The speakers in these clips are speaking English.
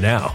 now.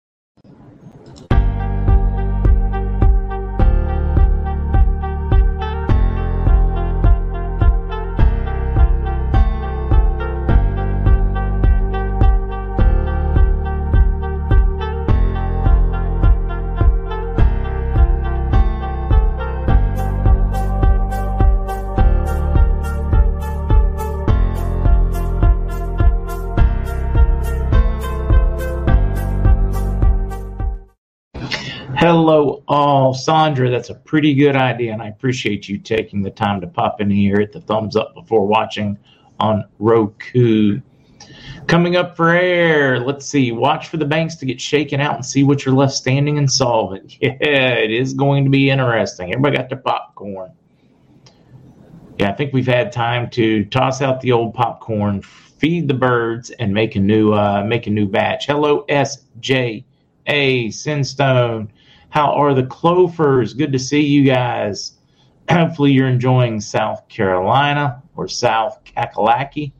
Hello, all. Sandra, that's a pretty good idea, and I appreciate you taking the time to pop in here, hit the thumbs up before watching on Roku. Coming up for air, let's see. Watch for the banks to get shaken out and see what you're left standing and solvent. Yeah, it is going to be interesting. Everybody got their popcorn. Yeah, I think we've had time to toss out the old popcorn, feed the birds, and make a new uh, make a new batch. Hello, S J A Sinstone. How are the Clovers? Good to see you guys. Hopefully, you're enjoying South Carolina or South Kakalaki.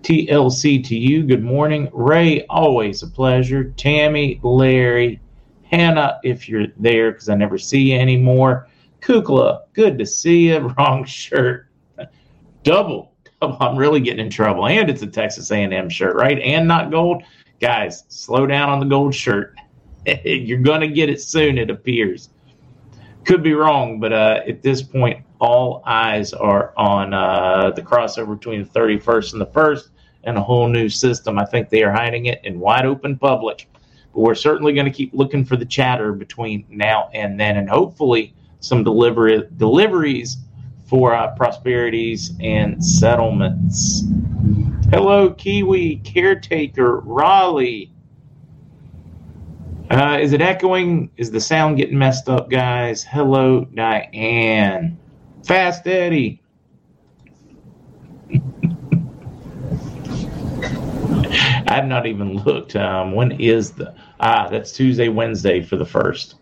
TLC to you. Good morning. Ray, always a pleasure. Tammy, Larry, Hannah, if you're there, because I never see you anymore. Kukla, good to see you. Wrong shirt. Double. Double. I'm really getting in trouble. And it's a Texas A&M shirt, right? And not gold. Guys, slow down on the gold shirt. You're going to get it soon, it appears. Could be wrong, but uh, at this point, all eyes are on uh, the crossover between the 31st and the 1st and a whole new system. I think they are hiding it in wide open public. But we're certainly going to keep looking for the chatter between now and then, and hopefully some delivery deliveries for uh, prosperities and settlements. Hello, Kiwi caretaker Raleigh. Uh, is it echoing? Is the sound getting messed up, guys? Hello, Diane. Fast Eddie. I've not even looked. Um, when is the ah? That's Tuesday, Wednesday for the first.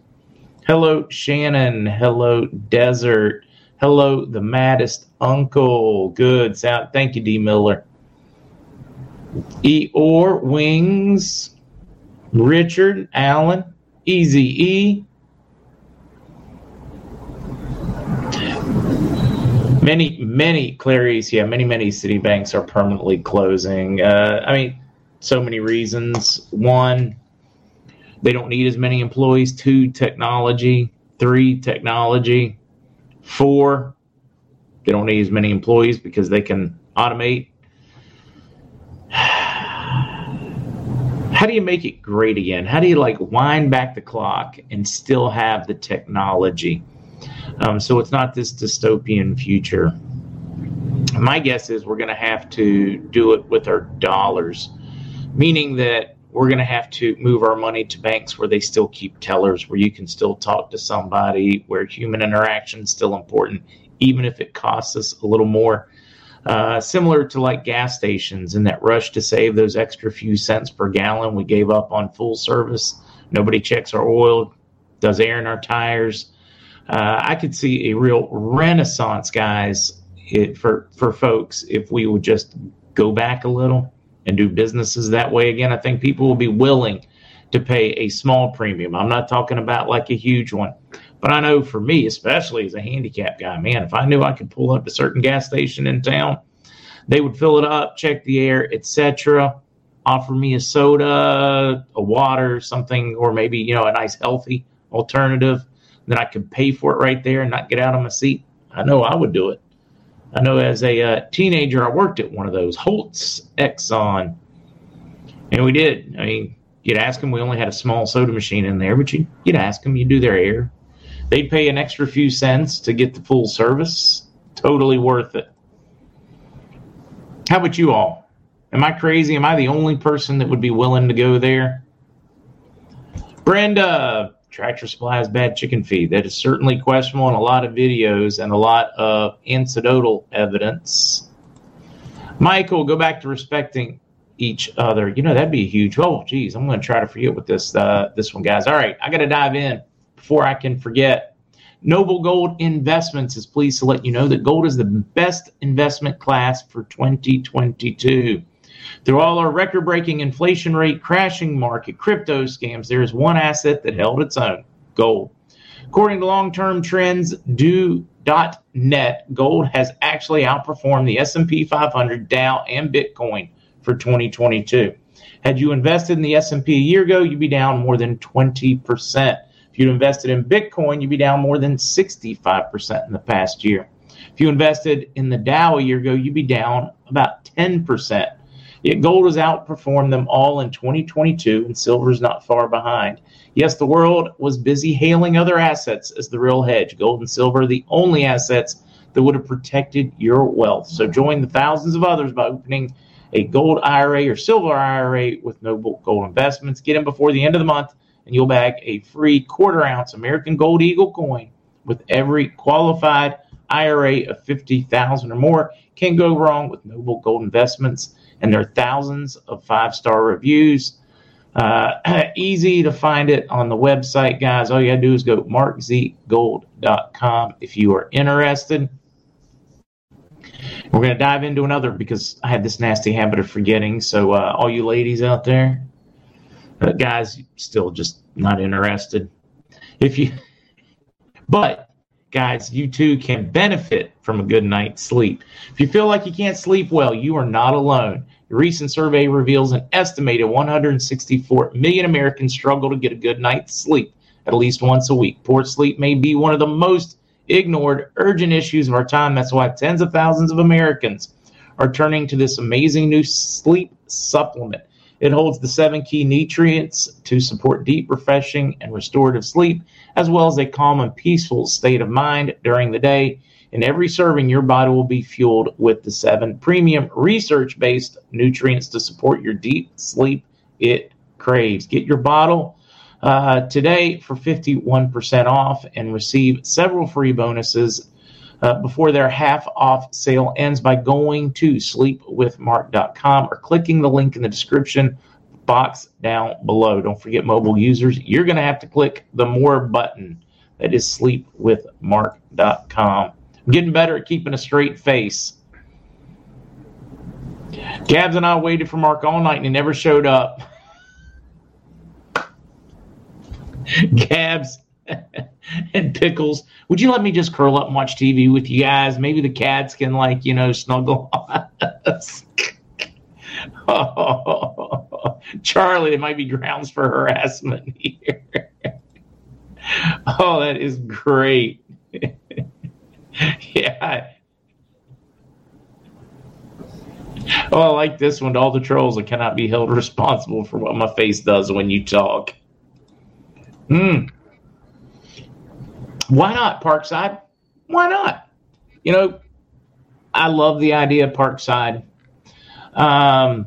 Hello, Shannon. Hello, Desert. Hello, the maddest uncle. Good sound. Thank you, D Miller. E or wings. Richard Allen, Easy E. Many, many Clarice, yeah, many, many city banks are permanently closing. Uh, I mean, so many reasons. One, they don't need as many employees. Two, technology. Three, technology. Four, they don't need as many employees because they can automate how do you make it great again? How do you like wind back the clock and still have the technology? Um, so it's not this dystopian future. My guess is we're going to have to do it with our dollars, meaning that we're going to have to move our money to banks where they still keep tellers, where you can still talk to somebody, where human interaction is still important, even if it costs us a little more. Uh, similar to like gas stations and that rush to save those extra few cents per gallon, we gave up on full service. Nobody checks our oil, does air in our tires. Uh, I could see a real renaissance, guys, it, for for folks if we would just go back a little and do businesses that way again. I think people will be willing to pay a small premium. I'm not talking about like a huge one, but I know for me, especially as a handicap guy, man, if I knew I could pull up a certain gas station in town, they would fill it up, check the air, etc., offer me a soda, a water, something, or maybe you know a nice healthy alternative. Then I could pay for it right there and not get out of my seat. I know I would do it. I know as a uh, teenager, I worked at one of those Holtz Exxon, and we did. I mean, you'd ask them. We only had a small soda machine in there, but you, you'd ask them. You'd do their air, They'd pay an extra few cents to get the full service. Totally worth it. How about you all? Am I crazy? Am I the only person that would be willing to go there? Brenda, Tractor Supply has bad chicken feed. That is certainly questionable in a lot of videos and a lot of anecdotal evidence. Michael, go back to respecting each other. You know, that'd be huge. Oh, geez, I'm going to try to forget with this uh, this one, guys. All right, I got to dive in before I can forget. Noble Gold Investments is pleased to let you know that gold is the best investment class for 2022. Through all our record breaking inflation rate, crashing market, crypto scams, there is one asset that held its own gold. According to long term trends, do.net, gold has actually outperformed the S&P 500, Dow, and Bitcoin for 2022. Had you invested in the S&P a year ago, you'd be down more than 20%. If you'd invested in Bitcoin, you'd be down more than 65% in the past year. If you invested in the Dow a year ago, you'd be down about 10%. Yet gold has outperformed them all in 2022, and silver is not far behind. Yes, the world was busy hailing other assets as the real hedge. Gold and silver are the only assets that would have protected your wealth. So join the thousands of others by opening a gold IRA or silver IRA with Noble Gold Investments. Get in before the end of the month, and you'll bag a free quarter ounce American Gold Eagle coin with every qualified IRA of 50,000 or more. Can't go wrong with Noble Gold Investments and there are thousands of five star reviews. Uh, easy to find it on the website, guys. All you gotta do is go markzgold.com if you are interested. We're gonna dive into another because I had this nasty habit of forgetting. So, uh, all you ladies out there, uh, guys, still just not interested. If you, but guys, you too can benefit from a good night's sleep. If you feel like you can't sleep well, you are not alone. A recent survey reveals an estimated 164 million Americans struggle to get a good night's sleep at least once a week. Poor sleep may be one of the most ignored urgent issues of our time. That's why tens of thousands of Americans are turning to this amazing new sleep supplement. It holds the seven key nutrients to support deep, refreshing, and restorative sleep, as well as a calm and peaceful state of mind during the day. In every serving, your body will be fueled with the seven premium research based nutrients to support your deep sleep it craves. Get your bottle uh, today for 51% off and receive several free bonuses uh, before their half off sale ends by going to sleepwithmark.com or clicking the link in the description box down below. Don't forget, mobile users, you're going to have to click the more button. That is sleepwithmark.com. I'm getting better at keeping a straight face. Gabs and I waited for Mark all night and he never showed up. Gabs and Pickles, would you let me just curl up and watch TV with you guys? Maybe the cats can, like, you know, snuggle on us. oh, Charlie, there might be grounds for harassment here. oh, that is great. yeah. Oh, I like this one. To All the trolls that cannot be held responsible for what my face does when you talk. Hmm. Why not Parkside? Why not? You know, I love the idea of Parkside. Um,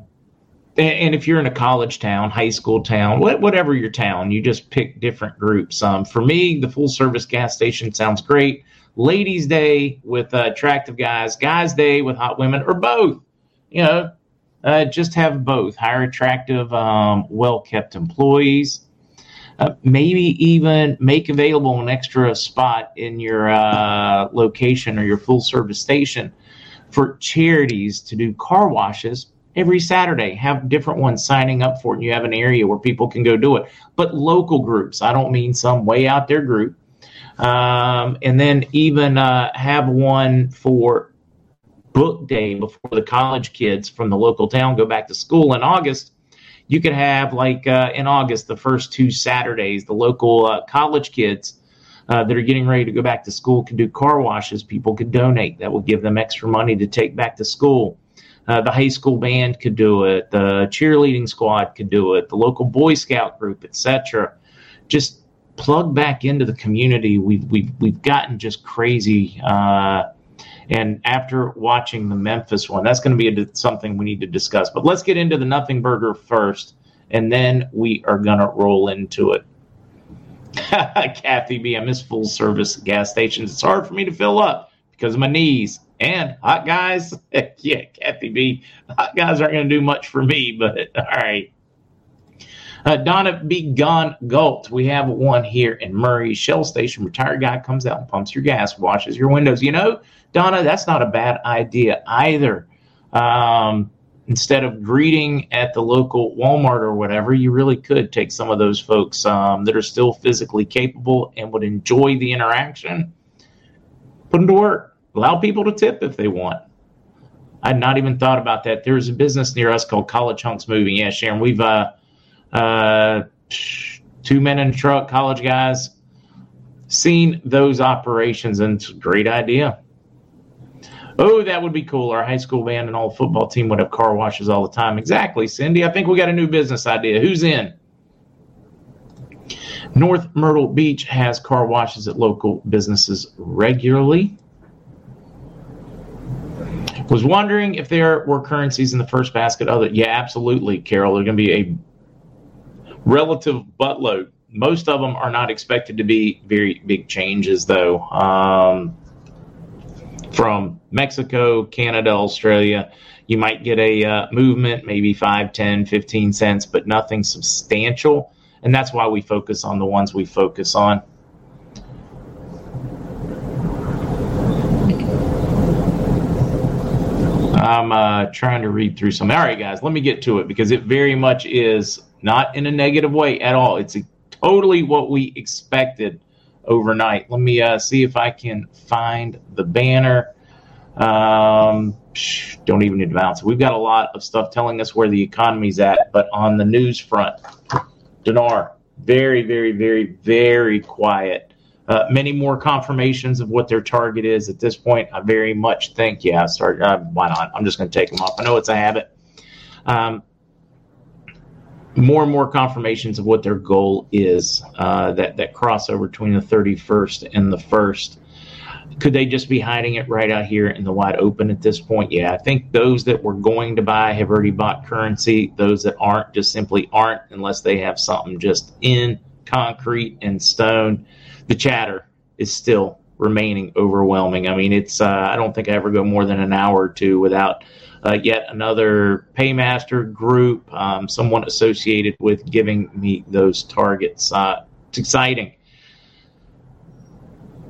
and if you're in a college town, high school town, whatever your town, you just pick different groups. Um, for me, the full service gas station sounds great. Ladies' Day with uh, attractive guys, Guys' Day with hot women, or both. You know, uh, just have both. Hire attractive, um, well kept employees. Uh, maybe even make available an extra spot in your uh, location or your full service station for charities to do car washes every Saturday. Have different ones signing up for it. And you have an area where people can go do it. But local groups. I don't mean some way out there group. Um, and then even uh, have one for book day before the college kids from the local town go back to school in August you could have like uh, in August, the first two Saturdays, the local uh, college kids uh, that are getting ready to go back to school could do car washes. People could donate. That will give them extra money to take back to school. Uh, the high school band could do it. The cheerleading squad could do it. The local Boy Scout group, etc. Just plug back into the community. We've we've we've gotten just crazy uh, and after watching the Memphis one, that's going to be a, something we need to discuss. But let's get into the Nothing Burger first, and then we are going to roll into it. Kathy B, I miss full service gas stations. It's hard for me to fill up because of my knees and hot guys. yeah, Kathy B, hot guys aren't going to do much for me, but all right. Uh, Donna B. Gone Galt. We have one here in Murray Shell Station. Retired guy comes out and pumps your gas, washes your windows. You know, Donna, that's not a bad idea either. Um, instead of greeting at the local Walmart or whatever, you really could take some of those folks um, that are still physically capable and would enjoy the interaction, put them to work, allow people to tip if they want. I'd not even thought about that. There's a business near us called College Hunks Moving. Yeah, Sharon, we've uh, uh, two men in a truck, college guys, seen those operations, and it's a great idea. Oh, that would be cool. Our high school band and all football team would have car washes all the time. Exactly, Cindy. I think we got a new business idea. Who's in? North Myrtle Beach has car washes at local businesses regularly. Was wondering if there were currencies in the first basket. Other, yeah, absolutely, Carol. There's going to be a relative buttload. Most of them are not expected to be very big changes, though. Um, from Mexico, Canada, Australia, you might get a uh, movement, maybe 5, 10, 15 cents, but nothing substantial. And that's why we focus on the ones we focus on. I'm uh, trying to read through some. All right, guys, let me get to it because it very much is not in a negative way at all. It's totally what we expected overnight. Let me uh, see if I can find the banner. Um, don't even need to bounce. We've got a lot of stuff telling us where the economy's at, but on the news front, dinar very, very, very, very quiet. Uh, many more confirmations of what their target is at this point. I very much think, yeah, start. Uh, why not? I'm just going to take them off. I know it's a habit. Um, more and more confirmations of what their goal is. Uh, that that crossover between the 31st and the first. Could they just be hiding it right out here in the wide open at this point? Yeah, I think those that were going to buy have already bought currency. Those that aren't just simply aren't unless they have something just in concrete and stone. The chatter is still remaining overwhelming. I mean, it's uh, I don't think I ever go more than an hour or two without uh, yet another paymaster group, um, someone associated with giving me those targets. Uh, it's exciting.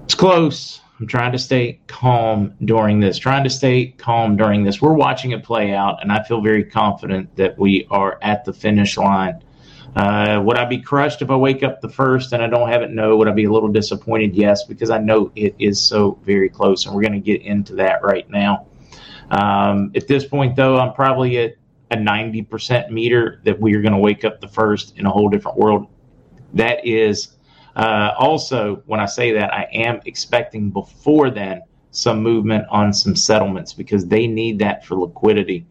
It's close. I'm trying to stay calm during this, trying to stay calm during this. We're watching it play out, and I feel very confident that we are at the finish line. Uh, would I be crushed if I wake up the first and I don't have it? No. Would I be a little disappointed? Yes, because I know it is so very close, and we're going to get into that right now. Um, at this point, though, I'm probably at a 90% meter that we are going to wake up the first in a whole different world. That is uh, also, when I say that, I am expecting before then some movement on some settlements because they need that for liquidity.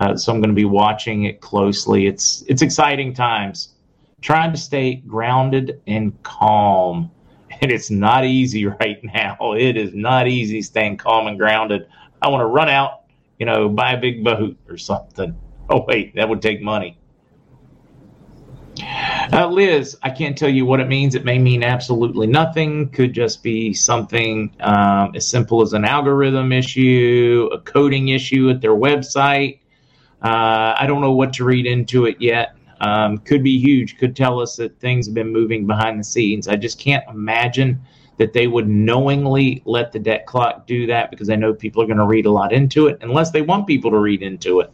Uh, so I'm going to be watching it closely. It's it's exciting times. Trying to stay grounded and calm, and it's not easy right now. It is not easy staying calm and grounded I want to run out, you know, buy a big boat or something. Oh, wait, that would take money. Uh, Liz, I can't tell you what it means. It may mean absolutely nothing. Could just be something um, as simple as an algorithm issue, a coding issue at their website. Uh, I don't know what to read into it yet. Um, could be huge. Could tell us that things have been moving behind the scenes. I just can't imagine that they would knowingly let the debt clock do that because I know people are going to read a lot into it unless they want people to read into it.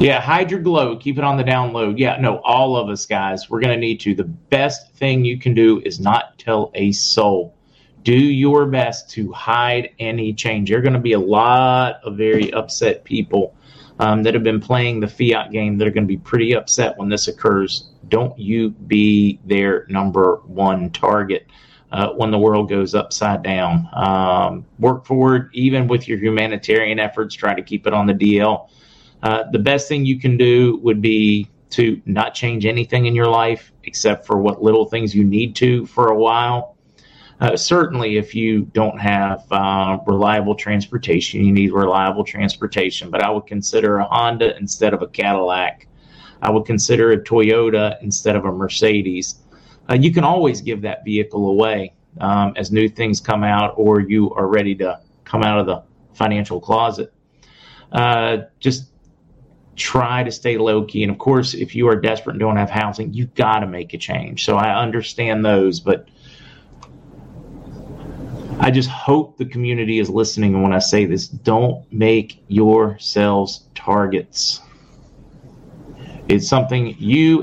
Yeah, hide your glow. Keep it on the download. Yeah, no, all of us guys, we're going to need to. The best thing you can do is not tell a soul. Do your best to hide any change. There are going to be a lot of very upset people um, that have been playing the fiat game that are going to be pretty upset when this occurs don't you be their number one target uh, when the world goes upside down. Um, work forward, even with your humanitarian efforts, try to keep it on the DL. Uh, the best thing you can do would be to not change anything in your life except for what little things you need to for a while. Uh, certainly, if you don't have uh, reliable transportation, you need reliable transportation. But I would consider a Honda instead of a Cadillac I would consider a Toyota instead of a Mercedes. Uh, you can always give that vehicle away um, as new things come out or you are ready to come out of the financial closet. Uh, just try to stay low key. And of course, if you are desperate and don't have housing, you've got to make a change. So I understand those, but I just hope the community is listening And when I say this. Don't make yourselves targets. It's something you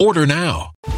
Order now.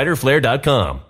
fighterflare.com.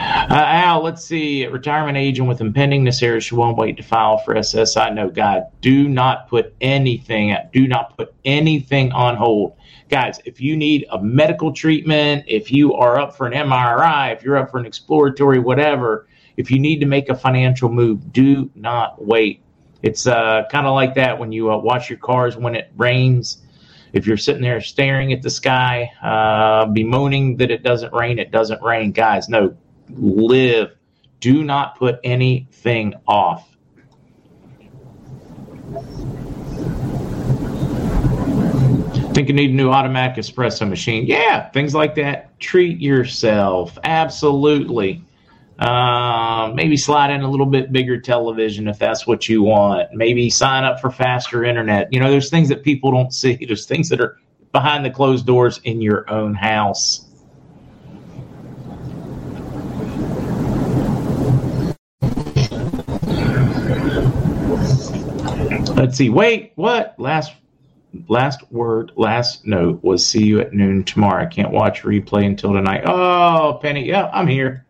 Uh, Al, let's see. Retirement agent with impending NESARA won't wait to file for SSI. No, God, do not put anything. Do not put anything on hold, guys. If you need a medical treatment, if you are up for an MRI, if you're up for an exploratory whatever, if you need to make a financial move, do not wait. It's uh, kind of like that when you uh, wash your cars when it rains. If you're sitting there staring at the sky, uh, bemoaning that it doesn't rain, it doesn't rain, guys. No, live. Do not put anything off. Think you need a new automatic espresso machine? Yeah, things like that. Treat yourself. Absolutely. Uh, maybe slide in a little bit bigger television if that's what you want. Maybe sign up for faster internet. You know, there's things that people don't see. There's things that are behind the closed doors in your own house. Let's see. Wait, what? Last last word, last note was see you at noon tomorrow. I can't watch replay until tonight. Oh, Penny, yeah, I'm here.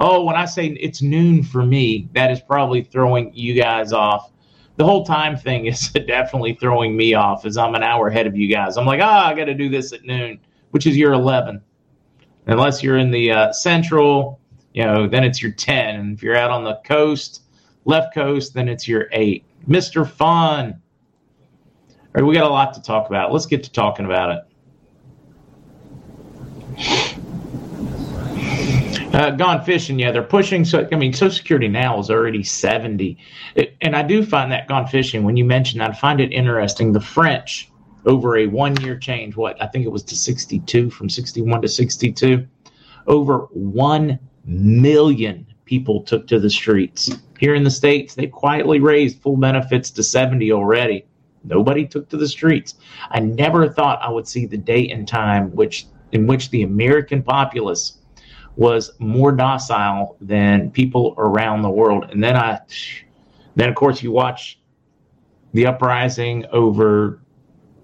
Oh, when I say it's noon for me, that is probably throwing you guys off. The whole time thing is definitely throwing me off as I'm an hour ahead of you guys. I'm like, ah, oh, I got to do this at noon, which is your 11. Unless you're in the uh, central, you know, then it's your 10. And if you're out on the coast, left coast, then it's your 8. Mr. Fun. All right, we got a lot to talk about. Let's get to talking about it. Uh, gone fishing, yeah, they're pushing. So I mean, Social Security now is already seventy, it, and I do find that gone fishing. When you mentioned, that, I find it interesting. The French over a one-year change, what I think it was to sixty-two, from sixty-one to sixty-two, over one million people took to the streets. Here in the states, they quietly raised full benefits to seventy already. Nobody took to the streets. I never thought I would see the date and time which in which the American populace was more docile than people around the world. And then I, then of course you watch the uprising over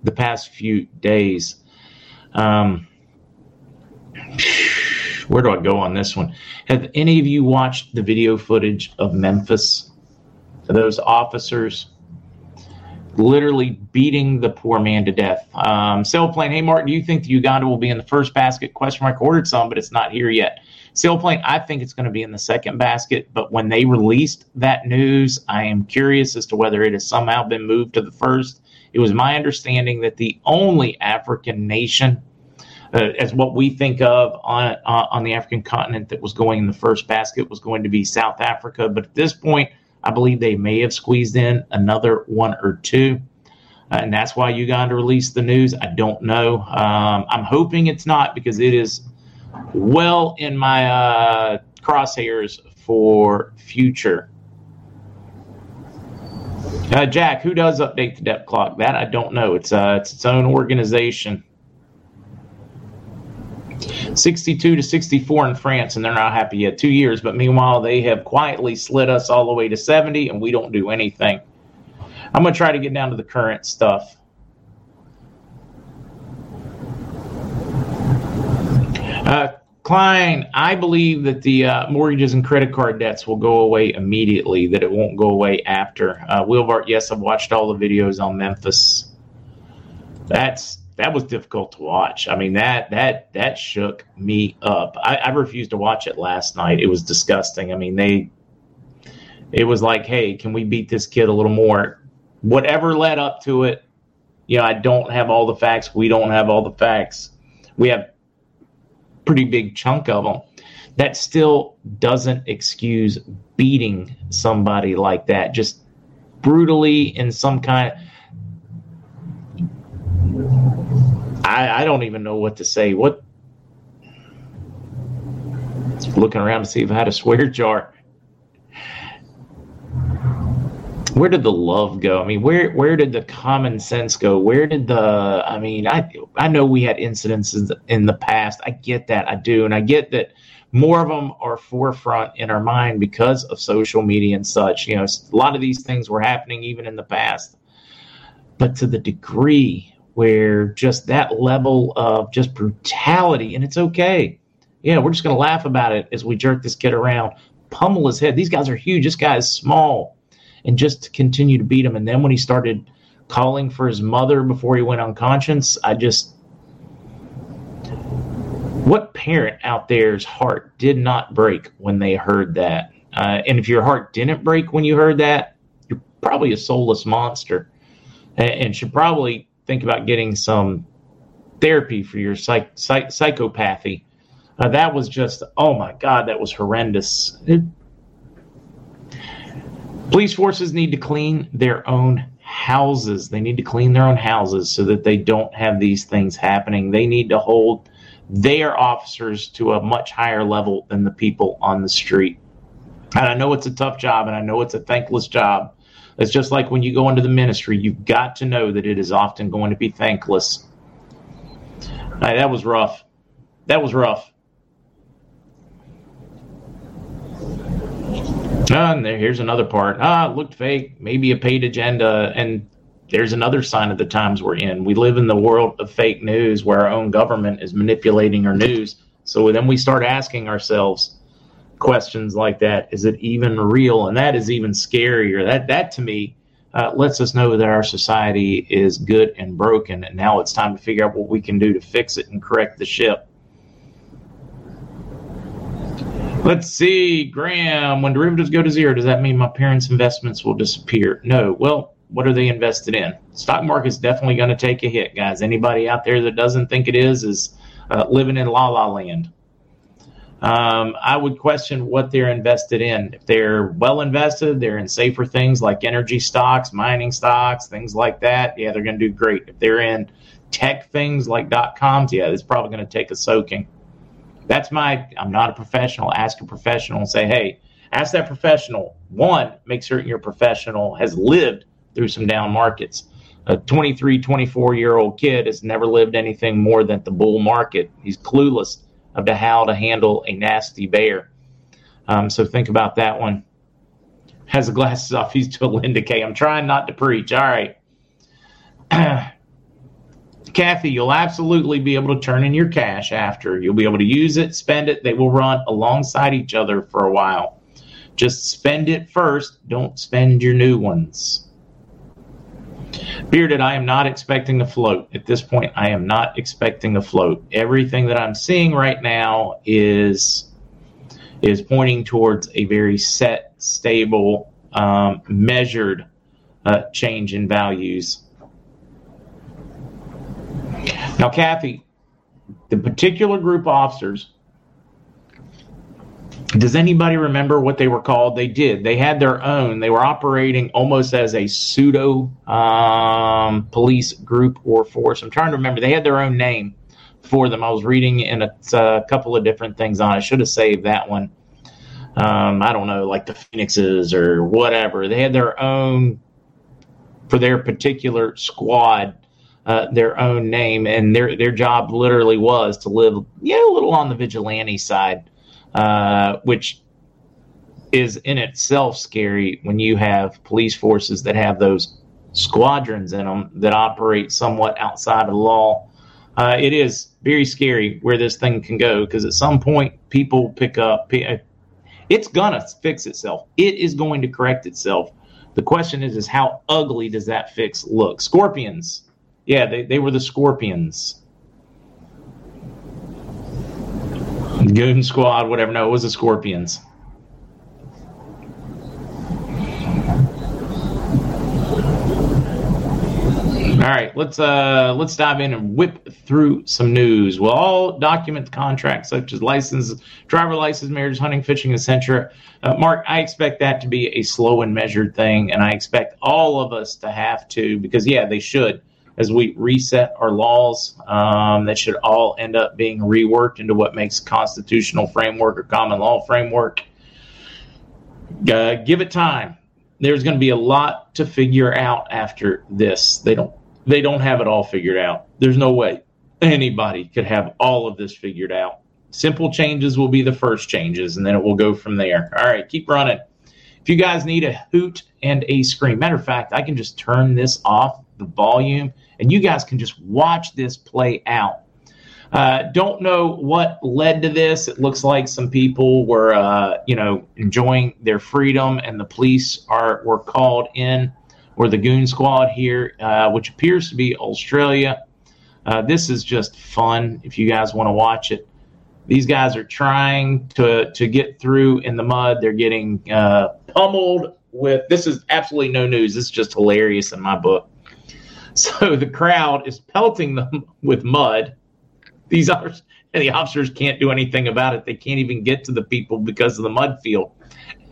the past few days. Um, where do I go on this one? Have any of you watched the video footage of Memphis? Those officers literally beating the poor man to death. Um, Sailplane, hey Mark, do you think the Uganda will be in the first basket? Question mark. Ordered some, but it's not here yet. Sailplane, I think it's going to be in the second basket. But when they released that news, I am curious as to whether it has somehow been moved to the first. It was my understanding that the only African nation, uh, as what we think of on uh, on the African continent, that was going in the first basket was going to be South Africa. But at this point I believe they may have squeezed in another one or two. Uh, and that's why Uganda released the news. I don't know. Um, I'm hoping it's not because it is well in my uh, crosshairs for future. Uh, Jack, who does update the debt clock? That I don't know. It's uh, it's its own organization. 62 to 64 in France, and they're not happy yet. Two years, but meanwhile, they have quietly slid us all the way to 70, and we don't do anything. I'm going to try to get down to the current stuff. Uh, Klein, I believe that the uh, mortgages and credit card debts will go away immediately, that it won't go away after. Uh, Wilbart, yes, I've watched all the videos on Memphis. That's that was difficult to watch. I mean that that that shook me up. I, I refused to watch it last night. It was disgusting. I mean they it was like, hey, can we beat this kid a little more? Whatever led up to it, you know, I don't have all the facts. We don't have all the facts. We have pretty big chunk of them. That still doesn't excuse beating somebody like that, just brutally in some kind. Of, I, I don't even know what to say. What? Looking around to see if I had a swear jar. Where did the love go? I mean, where where did the common sense go? Where did the? I mean, I I know we had incidences in the past. I get that. I do, and I get that more of them are forefront in our mind because of social media and such. You know, a lot of these things were happening even in the past, but to the degree where just that level of just brutality, and it's okay. Yeah, we're just going to laugh about it as we jerk this kid around, pummel his head. These guys are huge. This guy is small. And just to continue to beat him. And then when he started calling for his mother before he went unconscious, I just. What parent out there's heart did not break when they heard that? Uh, and if your heart didn't break when you heard that, you're probably a soulless monster and, and should probably think about getting some therapy for your psych, psych, psychopathy. Uh, that was just, oh my God, that was horrendous. It, police forces need to clean their own houses. They need to clean their own houses so that they don't have these things happening. They need to hold their officers to a much higher level than the people on the street. And I know it's a tough job and I know it's a thankless job. It's just like when you go into the ministry, you've got to know that it is often going to be thankless. Right, that was rough. That was rough. Ah, and there, here's another part. Ah, it looked fake. Maybe a paid agenda. And there's another sign of the times we're in. We live in the world of fake news where our own government is manipulating our news. So then we start asking ourselves, questions like that. Is it even real? And that is even scarier. That that to me uh, lets us know that our society is good and broken, and now it's time to figure out what we can do to fix it and correct the ship. Let's see, Graham. When derivatives go to zero, does that mean my parents' investments will disappear? No. Well, what are they invested in? Stock market's definitely going to take a hit, guys. Anybody out there that doesn't think it is is uh, living in la la land. Um, I would question what they're invested in. If they're well invested, they're in safer things like energy stocks, mining stocks, things like that. Yeah, they're going to do great. If they're in tech things like dot coms, yeah, it's probably going to take a soaking. That's my. I'm not a professional. Ask a professional and say, hey, ask that professional. One, make certain your professional has lived through some down markets. A 23, 24 year old kid has never lived anything more than the bull market. He's clueless of to how to handle a nasty bear. Um, so think about that one. Has the glasses off. He's to Linda K. I'm trying not to preach. All right. Kathy, you'll absolutely be able to turn in your cash after. You'll be able to use it, spend it. They will run alongside each other for a while. Just spend it first. Don't spend your new ones. Bearded, I am not expecting to float. At this point, I am not expecting to float. Everything that I'm seeing right now is is pointing towards a very set, stable, um, measured uh, change in values. Now, Kathy, the particular group of officers does anybody remember what they were called? They did. They had their own. They were operating almost as a pseudo um, police group or force. I'm trying to remember. They had their own name for them. I was reading in a, a couple of different things on. I should have saved that one. Um, I don't know, like the Phoenixes or whatever. They had their own for their particular squad. Uh, their own name, and their their job literally was to live, yeah, a little on the vigilante side uh, which is in itself scary when you have police forces that have those squadrons in them that operate somewhat outside of the law. Uh, it is very scary where this thing can go because at some point people pick up. Uh, it's gonna fix itself. It is going to correct itself. The question is, is how ugly does that fix look? Scorpions, yeah, they, they were the scorpions. Goon Squad, whatever. No, it was the Scorpions. All right, let's uh let's dive in and whip through some news. Well, all document contracts such as license, driver license, marriage, hunting, fishing, etc. Uh, Mark, I expect that to be a slow and measured thing, and I expect all of us to have to because yeah, they should as we reset our laws um, that should all end up being reworked into what makes constitutional framework or common law framework. Uh, give it time. There's going to be a lot to figure out after this. They don't they don't have it all figured out. There's no way anybody could have all of this figured out. Simple changes will be the first changes, and then it will go from there. All right, keep running. If you guys need a hoot and a scream, matter of fact, I can just turn this off the volume and you guys can just watch this play out. Uh, don't know what led to this. It looks like some people were, uh, you know, enjoying their freedom, and the police are were called in, or the goon squad here, uh, which appears to be Australia. Uh, this is just fun. If you guys want to watch it, these guys are trying to to get through in the mud. They're getting uh, pummeled with. This is absolutely no news. This is just hilarious in my book. So the crowd is pelting them with mud. These officers and the officers can't do anything about it. They can't even get to the people because of the mud field.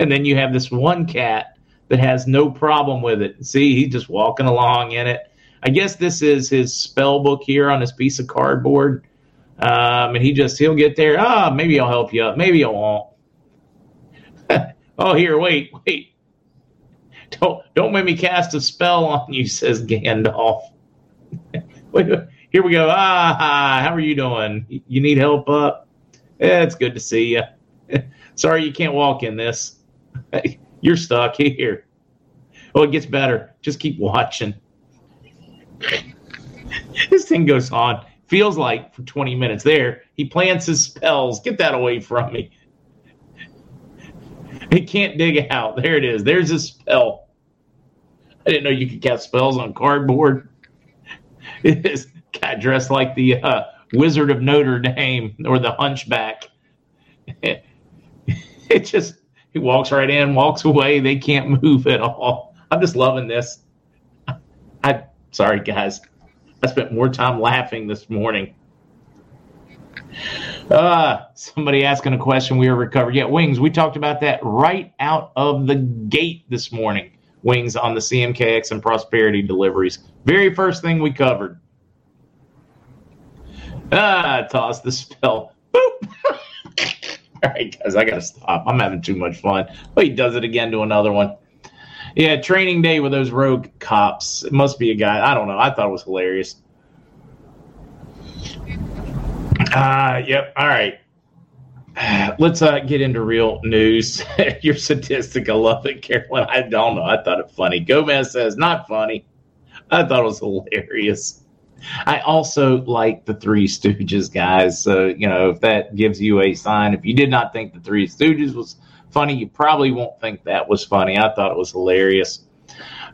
And then you have this one cat that has no problem with it. See, he's just walking along in it. I guess this is his spell book here on his piece of cardboard. Um, and he just he'll get there. Ah, oh, maybe I'll help you up. Maybe I won't. oh, here, wait, wait. Don't don't make me cast a spell on you, says Gandalf. Here we go. Ah, how are you doing? You need help up? Yeah, it's good to see you. Sorry you can't walk in this. You're stuck here. Oh, it gets better. Just keep watching. this thing goes on. Feels like for 20 minutes there. He plants his spells. Get that away from me. It can't dig out. There it is. There's a spell. I didn't know you could cast spells on cardboard. This guy dressed like the uh, Wizard of Notre Dame or the Hunchback. it just he walks right in, walks away. They can't move at all. I'm just loving this. I sorry guys. I spent more time laughing this morning. Uh, somebody asking a question we are recovered. Yeah, wings. We talked about that right out of the gate this morning. Wings on the CMKX and prosperity deliveries. Very first thing we covered. Ah, toss the spell. Boop. All right, guys, I gotta stop. I'm having too much fun. Oh, he does it again to another one. Yeah, training day with those rogue cops. It must be a guy. I don't know. I thought it was hilarious. Uh, yep. All right. Let's uh, get into real news. Your statistic, I love it, Carolyn. I don't know. I thought it funny. Gomez says, not funny. I thought it was hilarious. I also like the Three Stooges guys. So, you know, if that gives you a sign, if you did not think the Three Stooges was funny, you probably won't think that was funny. I thought it was hilarious.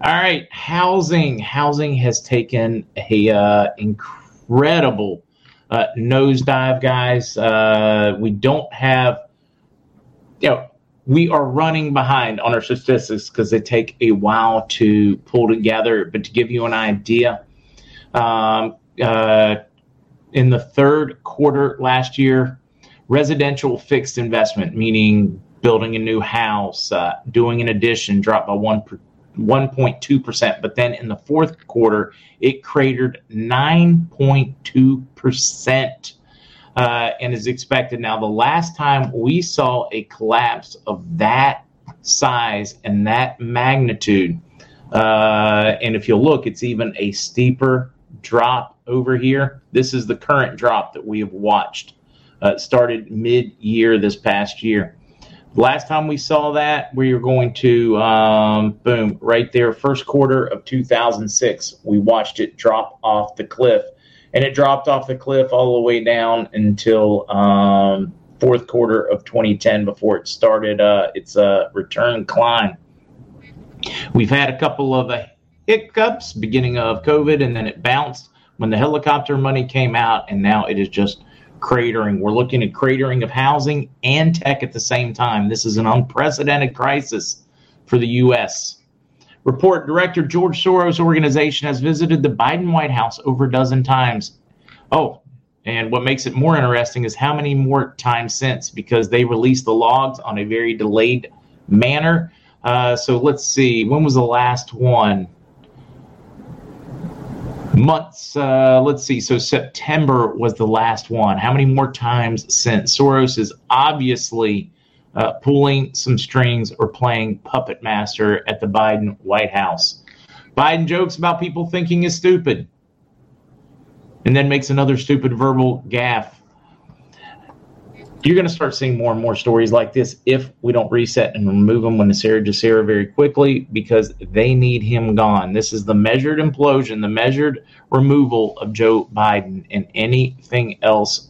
All right, housing. Housing has taken a uh, incredible uh, nosedive, guys. Uh, we don't have, you know, we are running behind on our statistics because they take a while to pull together. But to give you an idea, um, uh, in the third quarter last year, residential fixed investment, meaning building a new house, uh, doing an addition, dropped by one 1.2%. But then in the fourth quarter, it cratered 9.2%. Uh, and is expected now. The last time we saw a collapse of that size and that magnitude, uh, and if you look, it's even a steeper drop over here. This is the current drop that we have watched. Uh, started mid year this past year. Last time we saw that, we were going to, um, boom, right there, first quarter of 2006. We watched it drop off the cliff. And it dropped off the cliff all the way down until um, fourth quarter of 2010 before it started uh, its uh, return climb. We've had a couple of uh, hiccups beginning of COVID, and then it bounced when the helicopter money came out, and now it is just cratering. We're looking at cratering of housing and tech at the same time. This is an unprecedented crisis for the U.S. Report Director George Soros' organization has visited the Biden White House over a dozen times. Oh, and what makes it more interesting is how many more times since, because they released the logs on a very delayed manner. Uh, so let's see, when was the last one? Months. Uh, let's see. So September was the last one. How many more times since? Soros is obviously uh, pulling some strings or playing puppet master at the Biden White House. Biden jokes about people thinking is stupid and then makes another stupid verbal gaffe you're going to start seeing more and more stories like this if we don't reset and remove them when NESARA GESARA very quickly because they need him gone. This is the measured implosion, the measured removal of Joe Biden, and anything else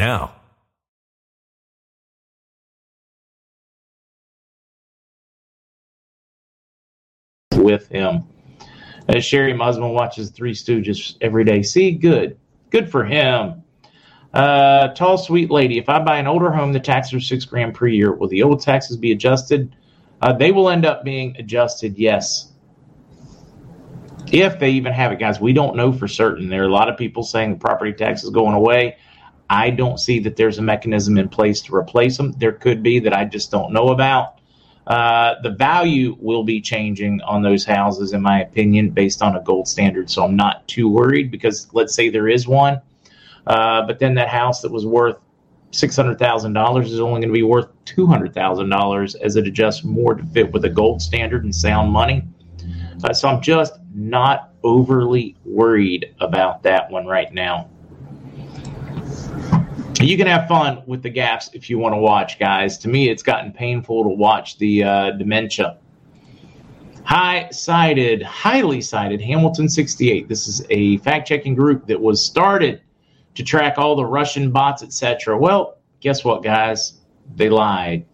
now. With him. As Sherry Musman watches Three Stooges every day. See, good. Good for him. Uh, tall, sweet lady. If I buy an older home, the taxes are six grand per year. Will the old taxes be adjusted? Uh, they will end up being adjusted, yes. If they even have it, guys. We don't know for certain. There are a lot of people saying the property tax is going away. I don't see that there's a mechanism in place to replace them. There could be that I just don't know about. Uh, the value will be changing on those houses, in my opinion, based on a gold standard. So I'm not too worried because let's say there is one, uh, but then that house that was worth $600,000 is only going to be worth $200,000 as it adjusts more to fit with a gold standard and sound money. Uh, so I'm just not overly worried about that one right now. You can have fun with the gaps if you want to watch, guys. To me, it's gotten painful to watch the uh, dementia. High cited, highly cited Hamilton 68. This is a fact checking group that was started to track all the Russian bots, etc. Well, guess what, guys? They lied.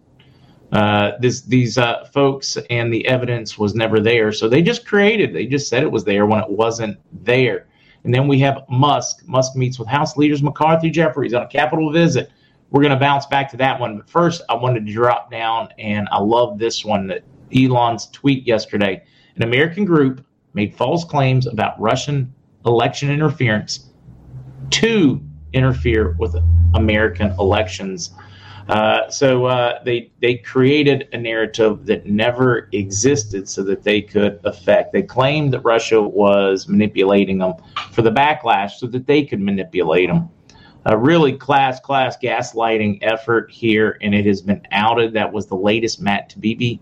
Uh, this, these uh, folks and the evidence was never there, so they just created. They just said it was there when it wasn't there. And then we have Musk. Musk meets with House leaders McCarthy Jeffries on a Capitol visit. We're going to bounce back to that one, but first I wanted to drop down, and I love this one that Elon's tweet yesterday. An American group made false claims about Russian election interference to interfere with American elections. Uh, so uh, they they created a narrative that never existed, so that they could affect. They claimed that Russia was manipulating them for the backlash, so that they could manipulate them. A really class class gaslighting effort here, and it has been outed. That was the latest Matt Taibbi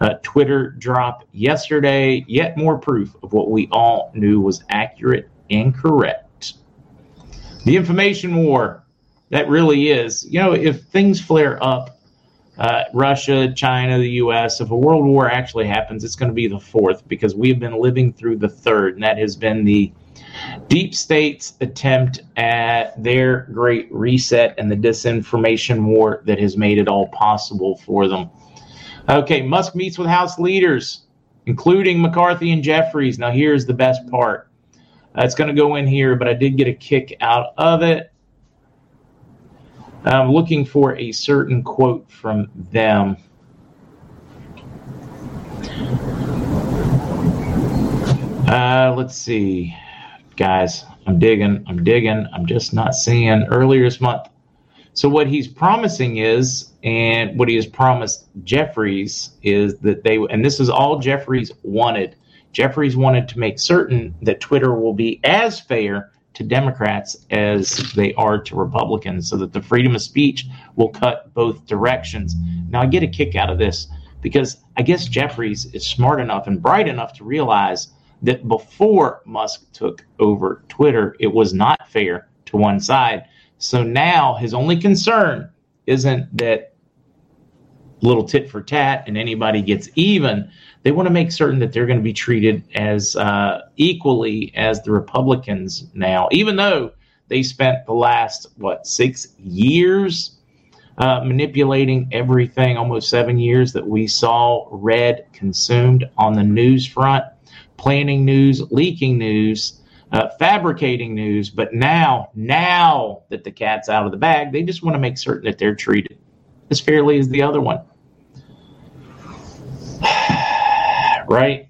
uh, Twitter drop yesterday. Yet more proof of what we all knew was accurate and correct. The information war, that really is. You know, if things flare up, uh, Russia, China, the U.S., if a world war actually happens, it's going to be the fourth because we have been living through the third, and that has been the deep state's attempt at their great reset and the disinformation war that has made it all possible for them. Okay, Musk meets with House leaders, including McCarthy and Jeffries. Now, here's the best part. Uh, it's going to go in here, but I did get a kick out of it. I'm looking for a certain quote from them. Uh, let's see. Guys, I'm digging. I'm digging. I'm just not seeing earlier this month. So, what he's promising is, and what he has promised Jeffries is that they, and this is all Jeffries wanted Jeffries wanted to make certain that Twitter will be as fair to Democrats as they are to Republicans, so that the freedom of speech will cut both directions. Now, I get a kick out of this because I guess Jeffries is smart enough and bright enough to realize that before Musk took over Twitter, it was not fair to one side. So now his only concern isn't that little tit for tat and anybody gets even, they want to make certain that they're going to be treated as uh, equally as the Republicans now, even though they spent the last, what, six years uh, manipulating everything, almost seven years that we saw read, consumed on the news front, planning news, leaking news. Uh, fabricating news, but now, now that the cat's out of the bag, they just want to make certain that they're treated as fairly as the other one. Right?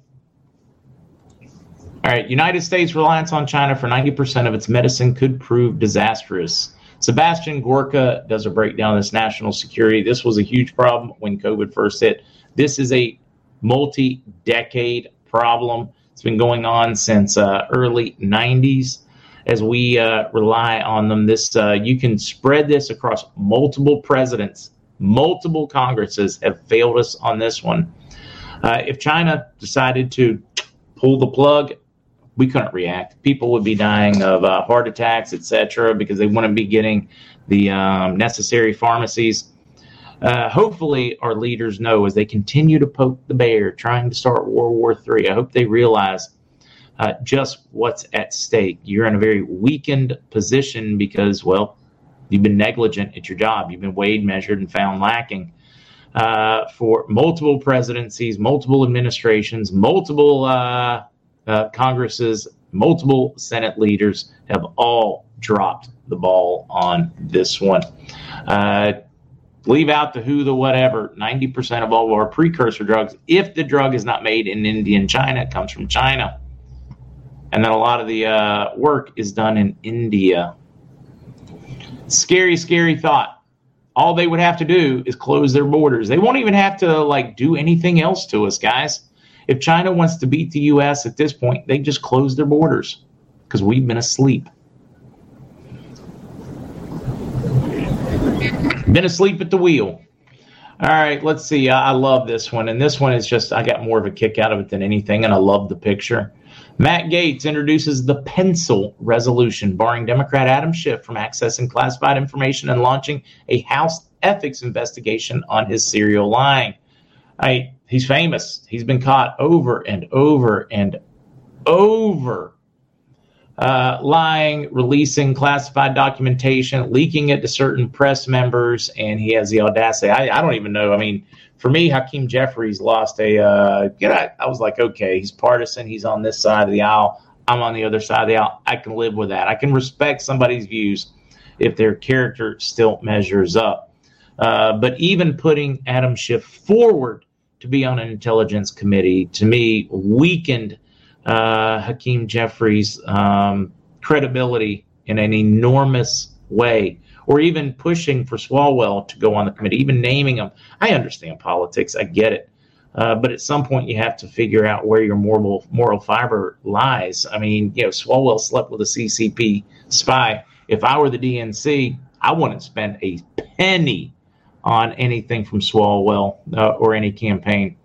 All right, United States reliance on China for 90% of its medicine could prove disastrous. Sebastian Gorka does a breakdown of this national security. This was a huge problem when COVID first hit. This is a multi decade problem. It's been going on since uh, early 90s as we uh, rely on them. This uh, you can spread this across multiple presidents, multiple Congresses have failed us on this one. Uh, if China decided to pull the plug, we couldn't react. People would be dying of uh, heart attacks, etc., because they wouldn't be getting the um, necessary pharmacies. Uh, hopefully, our leaders know as they continue to poke the bear, trying to start World War III. I hope they realize uh, just what's at stake. You're in a very weakened position because, well, you've been negligent at your job. You've been weighed, measured, and found lacking uh, for multiple presidencies, multiple administrations, multiple uh, uh, Congresses, multiple Senate leaders have all dropped the ball on this one. Uh, leave out the who, the whatever. 90% of all our precursor drugs, if the drug is not made in India and China, it comes from China. And then a lot of the uh, work is done in India. Scary, scary thought all they would have to do is close their borders. They won't even have to like do anything else to us, guys. If China wants to beat the US at this point, they just close their borders because we've been asleep. Been asleep at the wheel. All right, let's see. I, love this one, and this one is just I got more of a kick out of it than anything, and I love the picture. Matt Gaetz introduces the pencil resolution, barring Democrat Adam Schiff from accessing classified information and launching a House ethics investigation on his serial lying. I, he's famous. He's been caught over and over and over uh, lying, releasing classified documentation, leaking it to certain press members, and he has the audacity. I, I don't even know. I mean, for me, Hakeem Jeffries lost a. Uh, I was like, okay, he's partisan. He's on this side of the aisle. I'm on the other side of the aisle. I can live with that. I can respect somebody's views if their character still measures up. Uh, but even putting Adam Schiff forward to be on an intelligence committee, to me, weakened uh, Hakeem Jeffries' um, credibility in an enormous way or even pushing for Swalwell to go on the committee, even naming him. I understand politics, I get it. Uh, but at some point, you have to figure out where your moral moral fiber lies. I mean, you know, Swalwell slept with a CCP spy. If I were the DNC, I wouldn't spend a penny on anything from Swalwell uh, or any campaign.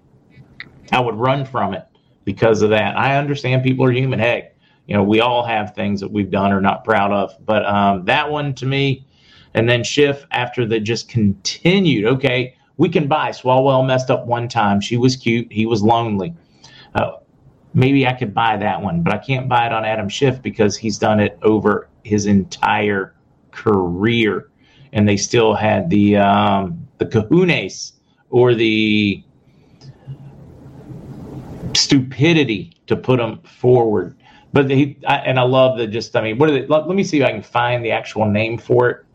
I would run from it because of that. I understand people are human. Heck, you know, we all have things that we've done or not proud of. But um, that one to me, and then Schiff after the just continued. Okay, we can buy. Swalwell messed up one time. She was cute. He was lonely. Uh, maybe I could buy that one, but I can't buy it on Adam Schiff because he's done it over his entire career, and they still had the um, the kahunas or the stupidity to put them forward. But he I, and I love the just. I mean, what are they? Let, let me see if I can find the actual name for it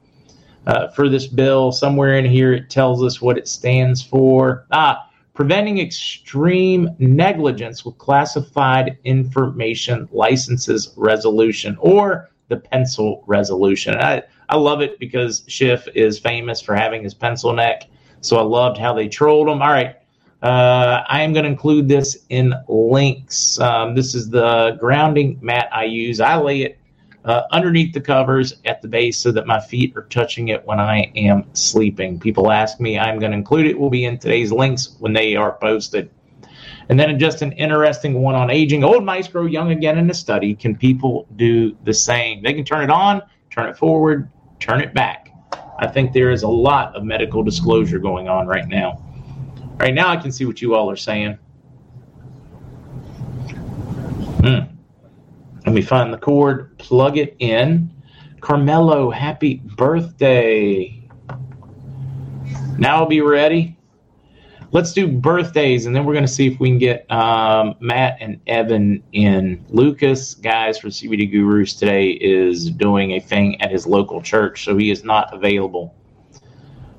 uh, for this bill. Somewhere in here, it tells us what it stands for. Ah, preventing extreme negligence with classified information licenses resolution, or the pencil resolution. I, I love it because Schiff is famous for having his pencil neck. So I loved how they trolled him. All right. Uh, I am going to include this in links. Um, this is the grounding mat I use. I lay it uh, underneath the covers at the base so that my feet are touching it when I am sleeping. People ask me, I'm going to include it. Will be in today's links when they are posted. And then just an interesting one on aging. Old mice grow young again in a study. Can people do the same? They can turn it on, turn it forward, turn it back. I think there is a lot of medical disclosure going on right now. Right now, I can see what you all are saying. Me find the cord, plug it in. Carmelo, happy birthday. Now I'll be ready. Let's do birthdays, and then we're going to see if we can get um, Matt and Evan in. Lucas, guys, for CBD Gurus today is doing a thing at his local church, so he is not available.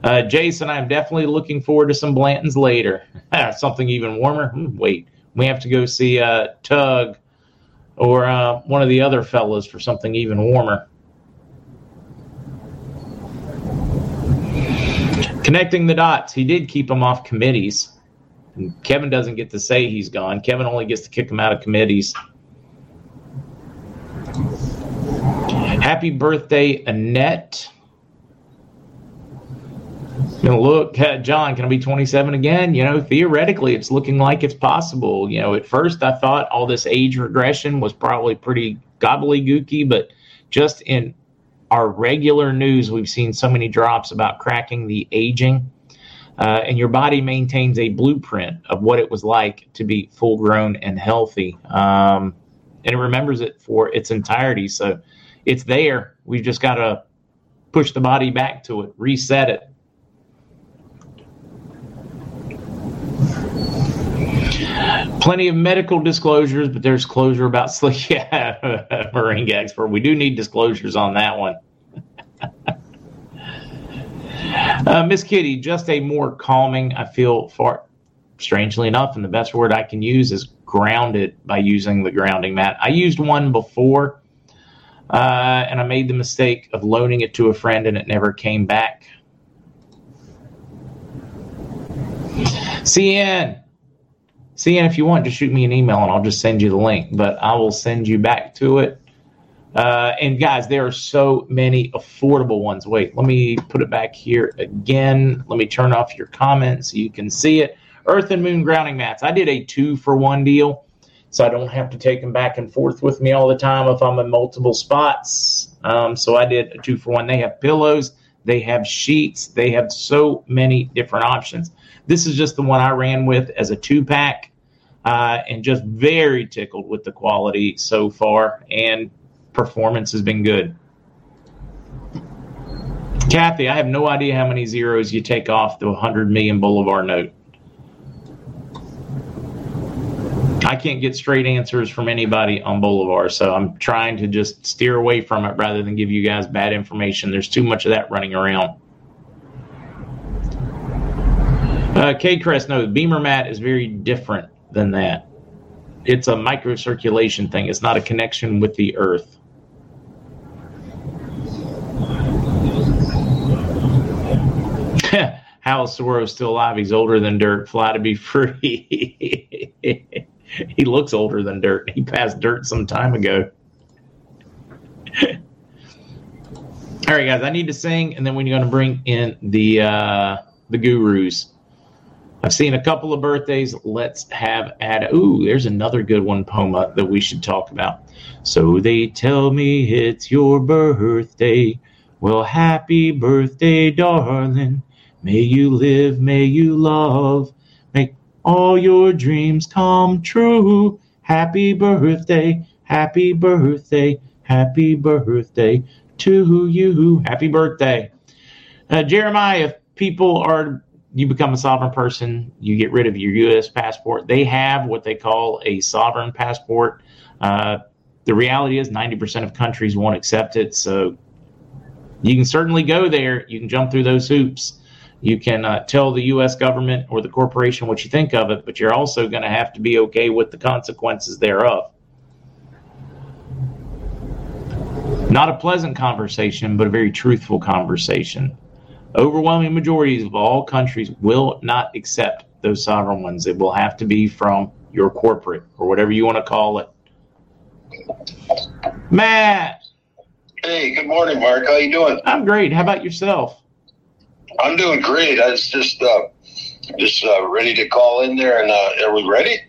Uh, Jason, I'm definitely looking forward to some Blantons later. Something even warmer. Hmm, wait, we have to go see uh, Tug or uh, one of the other fellows for something even warmer. Connecting the dots. He did keep him off committees. And Kevin doesn't get to say he's gone. Kevin only gets to kick him out of committees. Happy birthday, Annette. You know, look, John, can I be 27 again? You know, theoretically, it's looking like it's possible. You know, at first I thought all this age regression was probably pretty gobbledygooky, but just in our regular news, we've seen so many drops about cracking the aging. Uh, and your body maintains a blueprint of what it was like to be full grown and healthy. Um, and it remembers it for its entirety. So it's there. We've just got to push the body back to it, reset it, Plenty of medical disclosures, but there's closure about sleep. Yeah, Marine expert. We do need disclosures on that one. uh, Miss Kitty, just a more calming. I feel far, strangely enough, and the best word I can use is grounded by using the grounding mat. I used one before, uh, and I made the mistake of loaning it to a friend, and it never came back. CN, See, and if you want, just shoot me an email and I'll just send you the link. But I will send you back to it Uh, and guys, there are so many affordable ones. Wait, let me put it back here again. Let me turn off your comments so you can see it. Earth and Moon grounding mats. I did a two for one deal, so I don't have to take them back and forth with me all the time if I'm in multiple spots. Um, so I did a two for one. They have pillows, they have sheets, they have so many different options. This is just the one I ran with as a two pack, uh, and just very tickled with the quality so far, and performance has been good. Kathy, I have no idea how many zeros you take off the 100 million Bolivar note. I can't get straight answers from anybody on Bolivar, so I'm trying to just steer away from it rather than give you guys bad information. There's too much of that running around. Uh, K Crest, no, BEMER mat is very different than that. It's a microcirculation thing. It's not a connection with the earth. Hal Soros still alive. He's older than dirt. Fly to be free. he looks older than dirt. He passed dirt some time ago. All right, guys. I need to sing, and then we're going to bring in the uh, the gurus. I've seen a couple of birthdays. Let's have at ooh, there's another good one, Poma, that we should talk about. So they tell me it's your birthday. Well, happy birthday, darling. May you live, may you love, make all your dreams come true. Happy birthday, happy birthday, happy birthday to who you. Happy birthday. Uh, Jeremiah, if people are you become a sovereign person, you get rid of your U.S. passport. They have what they call a sovereign passport. Uh, the reality is 90% of countries won't accept it. So you can certainly go there. You can jump through those hoops. You can uh, tell the U.S. government or the corporation what you think of it, but you're also going to have to be okay with the consequences thereof. Not a pleasant conversation, but a very truthful conversation overwhelming majorities of all countries will not accept those sovereign ones. It will have to be from your corporate or whatever you want to call it. Matt. Hey, good morning, Mark. How you doing? I'm great. How about yourself? I'm doing great. I was just uh, just uh, ready to call in there, and uh, are we ready?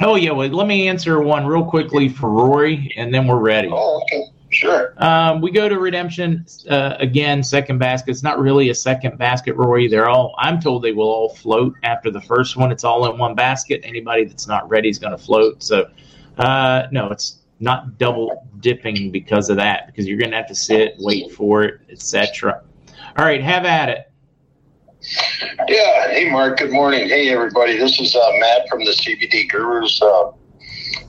Oh yeah. Well, let me answer one real quickly for Rory, and then we're ready. Oh, okay. Sure. Um, we go to redemption uh, again. Second basket. It's not really a second basket, Rory. They're all. I'm told they will all float after the first one. It's all in one basket. Anybody that's not ready is going to float. So, uh, no, it's not double dipping because of that. Because you're going to have to sit, wait for it, etc. All right, have at it. Yeah. Hey, Mark. Good morning. Hey, everybody. This is uh, Matt from the CBD Gurus. Uh,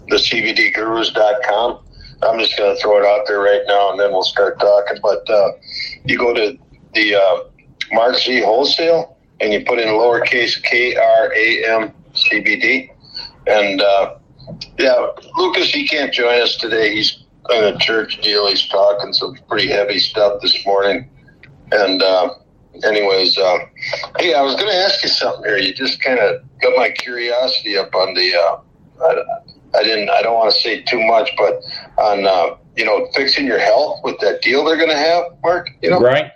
the CBDGurus.com. I'm just going to throw it out there right now, and then we'll start talking. But uh, you go to the uh, Mark Z Wholesale, and you put in lowercase K R A M C B D, and uh, yeah, Lucas he can't join us today. He's in a church deal. He's talking some pretty heavy stuff this morning, and. Uh, anyways, uh, hey, I was going to ask you something here. You just kind of got my curiosity up on the. Uh, I didn't. I don't want to say too much, but on uh, you know fixing your health with that deal they're going to have, Mark. You know, right?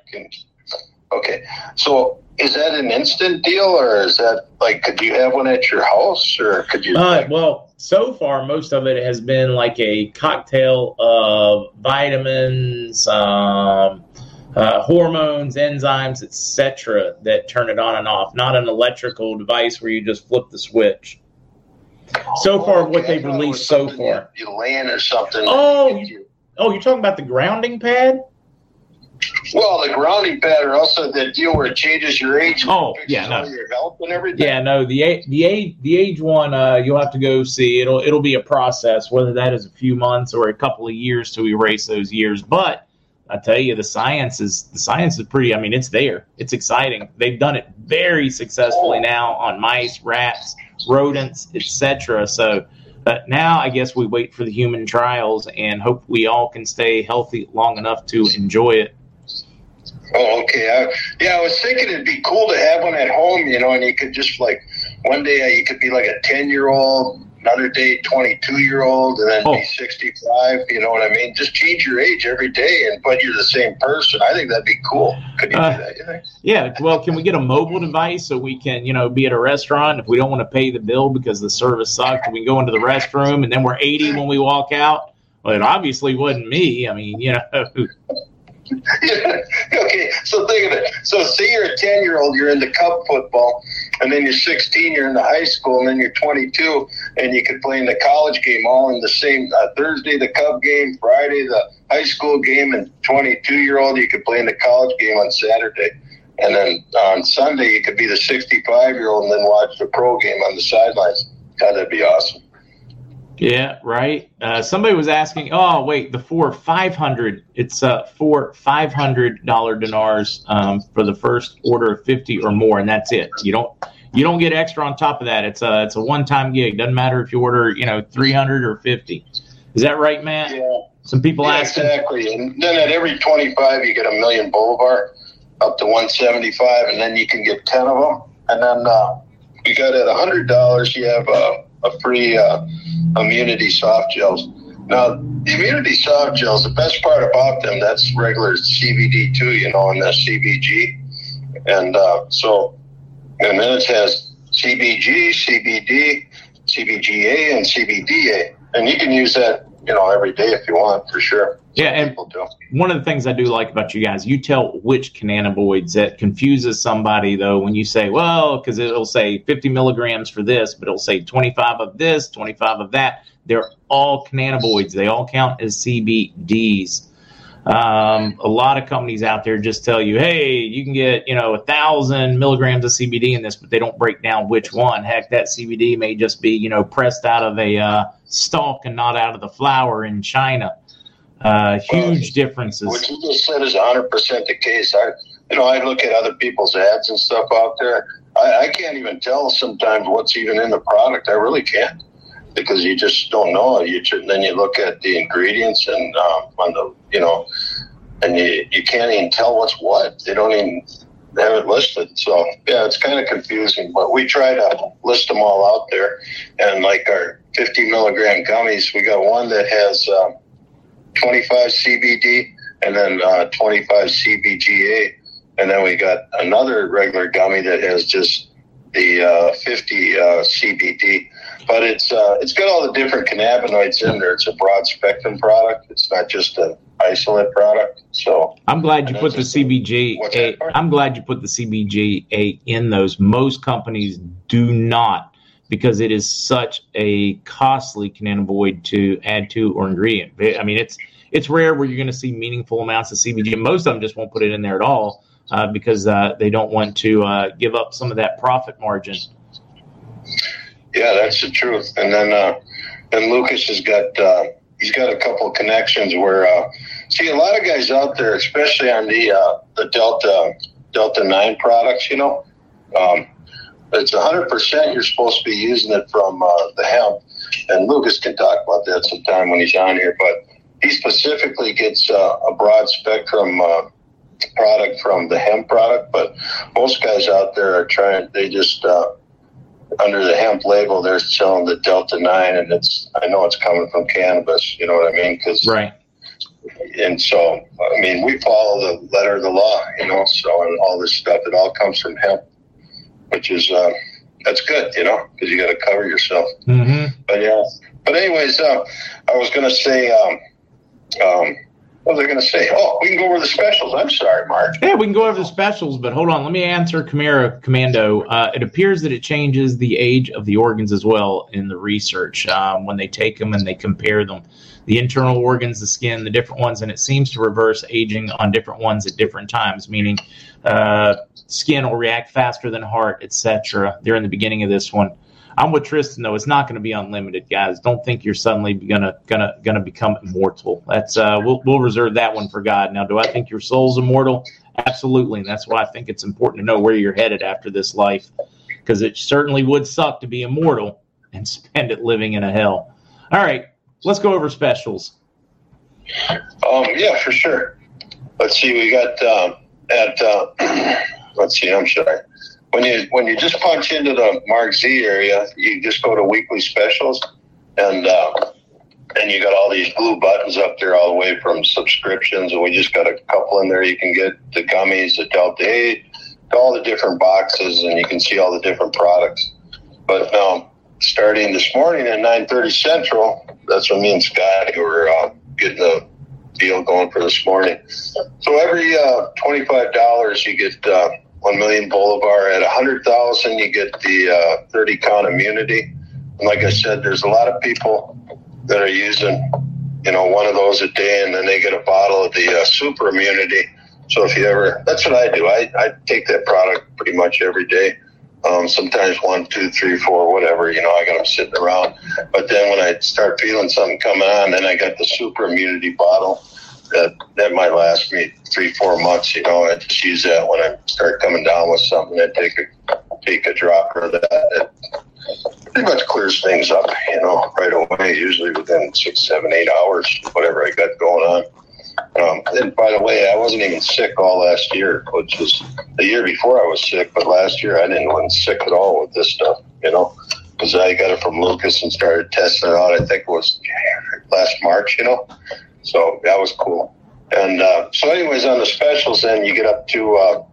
Okay, so is that an instant deal, or is that like could you have one at your house, or could you? Uh, well, so far most of it has been like a cocktail of vitamins. Um, uh, hormones, enzymes, etc., that turn it on and off. Not an electrical device where you just flip the switch so far okay. what they've released so far. You, you land or something. Oh, you, oh, you're talking about the grounding pad? Well, the grounding pad, or also the deal where it changes your age. Oh, yeah, no. your health and everything. Yeah, no. The the age the age one, uh, you'll have to go see. It'll it'll be a process, whether that is a few months or a couple of years to erase those years. But I tell you, the science is the science is pretty. I mean, it's there. It's exciting. They've done it very successfully now on mice, rats rodents, etc. So but now I guess we wait for the human trials and hope we all can stay healthy long enough to enjoy it. Oh, okay. I, yeah, I was thinking it'd be cool to have one at home, you know, and you could just like one day you could be like a ten year old another day 22 year old, and then oh. be 65. You know what I mean? Just change your age every day, and but you're the same person. I think that'd be cool. Could you uh, do that? You think? Yeah. Well, can we get a mobile device so we can, you know, be at a restaurant if we don't want to pay the bill because the service sucked? We can go into the restroom, and then we're 80 when we walk out. Well, it obviously wasn't me. I mean, you know. okay, so think of it. So, say you're a 10 year old, you're into cup football, and then you're 16, you're in the high school, and then you're 22, and you could play in the college game all in the same uh, Thursday, the Cub game, Friday, the high school game, and 22 year old, you could play in the college game on Saturday. And then on Sunday, you could be the 65 year old and then watch the pro game on the sidelines. God, that'd be awesome. Yeah, right. Uh, somebody was asking, oh, wait, the four 500, it's uh, four $500 dinars um, for the first order of 50 or more, and that's it. You don't you don't get extra on top of that. It's a it's a one time gig. Doesn't matter if you order you know 300 or 50. Is that right, Matt? Yeah. Some people yeah, asking. Exactly. And then at every 25, you get a million Bolivar up to 175, and then you can get 10 of them. And then uh, we got at $100, you have a, a free uh, immunity soft gels. Now, the immunity soft gels, the best part about them, that's regular CBD too, you know, and the CBG. And uh, so, and then it has CBG, CBD, CBGA, and CBDA. And you can use that, you know, every day if you want, for sure. Yeah, and one of the things I do like about you guys, you tell which cannabinoids that confuses somebody though when you say, well, because it'll say 50 milligrams for this, but it'll say 25 of this, 25 of that. They're all cannabinoids. They all count as CBDs. Um, a lot of companies out there just tell you, hey, you can get you know a thousand milligrams of CBD in this, but they don't break down which one. Heck, that CBD may just be you know pressed out of a uh, stalk and not out of the flower in China. Uh, huge differences. What you just said is 100% the case. I, you know, I look at other people's ads and stuff out there. I, I can't even tell sometimes what's even in the product. I really can't because you just don't know. You should, then you look at the ingredients and um, on the you know, and you you can't even tell what's what. They don't even have it listed. So yeah, it's kind of confusing. But we try to list them all out there. And like our 50 milligram gummies, we got one that has. Um, 25 CBD and then uh, 25 CBGA. And then we got another regular gummy that has just the uh, 50 uh, CBD. But it's uh, it's got all the different cannabinoids in there. It's a broad spectrum product. It's not just an isolate product. So I'm glad you put the CBG. I'm glad you put the CBGA in those. Most companies do not because it is such a costly cannabinoid to add to or ingredient. I mean, it's it's rare where you're going to see meaningful amounts of CBG. Most of them just won't put it in there at all uh, because uh, they don't want to uh, give up some of that profit margin. Yeah, that's the truth. And then uh, and Lucas has got uh, he's got a couple of connections where see a lot of guys out there, especially on the the Delta Delta Nine products, you know. Um, it's 100% you're supposed to be using it from uh, the hemp. And Lucas can talk about that sometime when he's on here. But he specifically gets uh, a broad spectrum uh, product from the hemp product. But most guys out there are trying, they just, uh, under the hemp label, they're selling the Delta 9. And it's, I know it's coming from cannabis, you know what I mean? Cause, right. And so, I mean, we follow the letter of the law, you know, so, and all this stuff, it all comes from hemp which is uh, that's good, you know, because you got to cover yourself. Mm-hmm. But yeah, but anyways, uh, I was going to say, um, um, what was I going to say? Oh, we can go over the specials. I'm sorry, Mark. Yeah, we can go over the specials, but hold on. Let me answer Chimera Commando. Uh, it appears that it changes the age of the organs as well in the research um, when they take them and they compare them. The internal organs, the skin, the different ones, and it seems to reverse aging on different ones at different times, meaning uh, skin will react faster than heart, etc. They're in the beginning of this one. I'm with Tristan though. It's not going to be unlimited, guys. Don't think you're suddenly gonna gonna gonna become immortal. That's uh, we'll we'll reserve that one for God. Now, do I think your soul's immortal? Absolutely, and that's why I think it's important to know where you're headed after this life, because it certainly would suck to be immortal and spend it living in a hell. All right, let's go over specials. Um, yeah, for sure. Let's see. We got. Um at uh, let's see, I'm sorry. When you when you just punch into the Mark Z area, you just go to weekly specials, and uh, and you got all these blue buttons up there all the way from subscriptions, and we just got a couple in there. You can get the gummies, the Delta Eight, all the different boxes, and you can see all the different products. But um, starting this morning at nine thirty Central, that's when me and Scott were uh, getting the deal going for this morning. So every uh, twenty five dollars, you get uh, one million Bolivar. At a hundred thousand, you get the uh, thirty count immunity. And like I said, there's a lot of people that are using, you know, one of those a day, and then they get a bottle of the uh, super immunity. So if you ever, that's what I do. I, I take that product pretty much every day. Um, sometimes one, two, three, four, whatever. You know, I got them sitting around. But then when I start feeling something coming on, then I got the super immunity bottle. That that might last me three, four months. You know, I just use that when I start coming down with something. I take a take a drop of that. It pretty much clears things up. You know, right away. Usually within six, seven, eight hours, whatever I got going on. Um, and by the way, I wasn't even sick all last year, which was the year before I was sick. But last year I didn't wasn't sick at all with this stuff, you know, because I got it from Lucas and started testing it out. I think it was last March, you know. So that was cool. And uh, so, anyways, on the specials, then you get up to uh,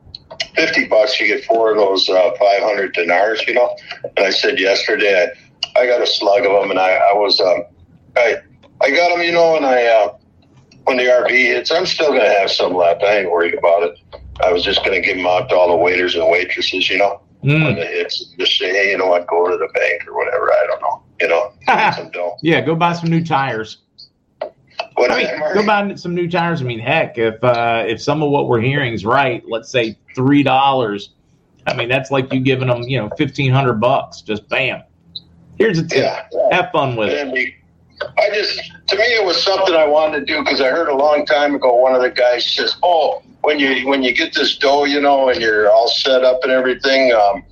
fifty bucks. You get four of those uh, five hundred dinars, you know. And I said yesterday, I, I got a slug of them, and I, I was, um, I, I got them, you know, and I. Uh, when the RV hits, I'm still going to have some left. I ain't worried about it. I was just going to give them out to all the waiters and waitresses, you know, mm. when it hits. Just say, hey, you know what, go to the bank or whatever. I don't know, you know, some dough. Yeah, go buy some new tires. What I mean, go buy some new tires. I mean, heck, if uh, if some of what we're hearing is right, let's say three dollars. I mean, that's like you giving them, you know, fifteen hundred bucks. Just bam. Here's a tip. Yeah. Have fun with it. I just, to me, it was something I wanted to do because I heard a long time ago one of the guys says, "Oh, when you when you get this dough, you know, and you're all set up and everything, um,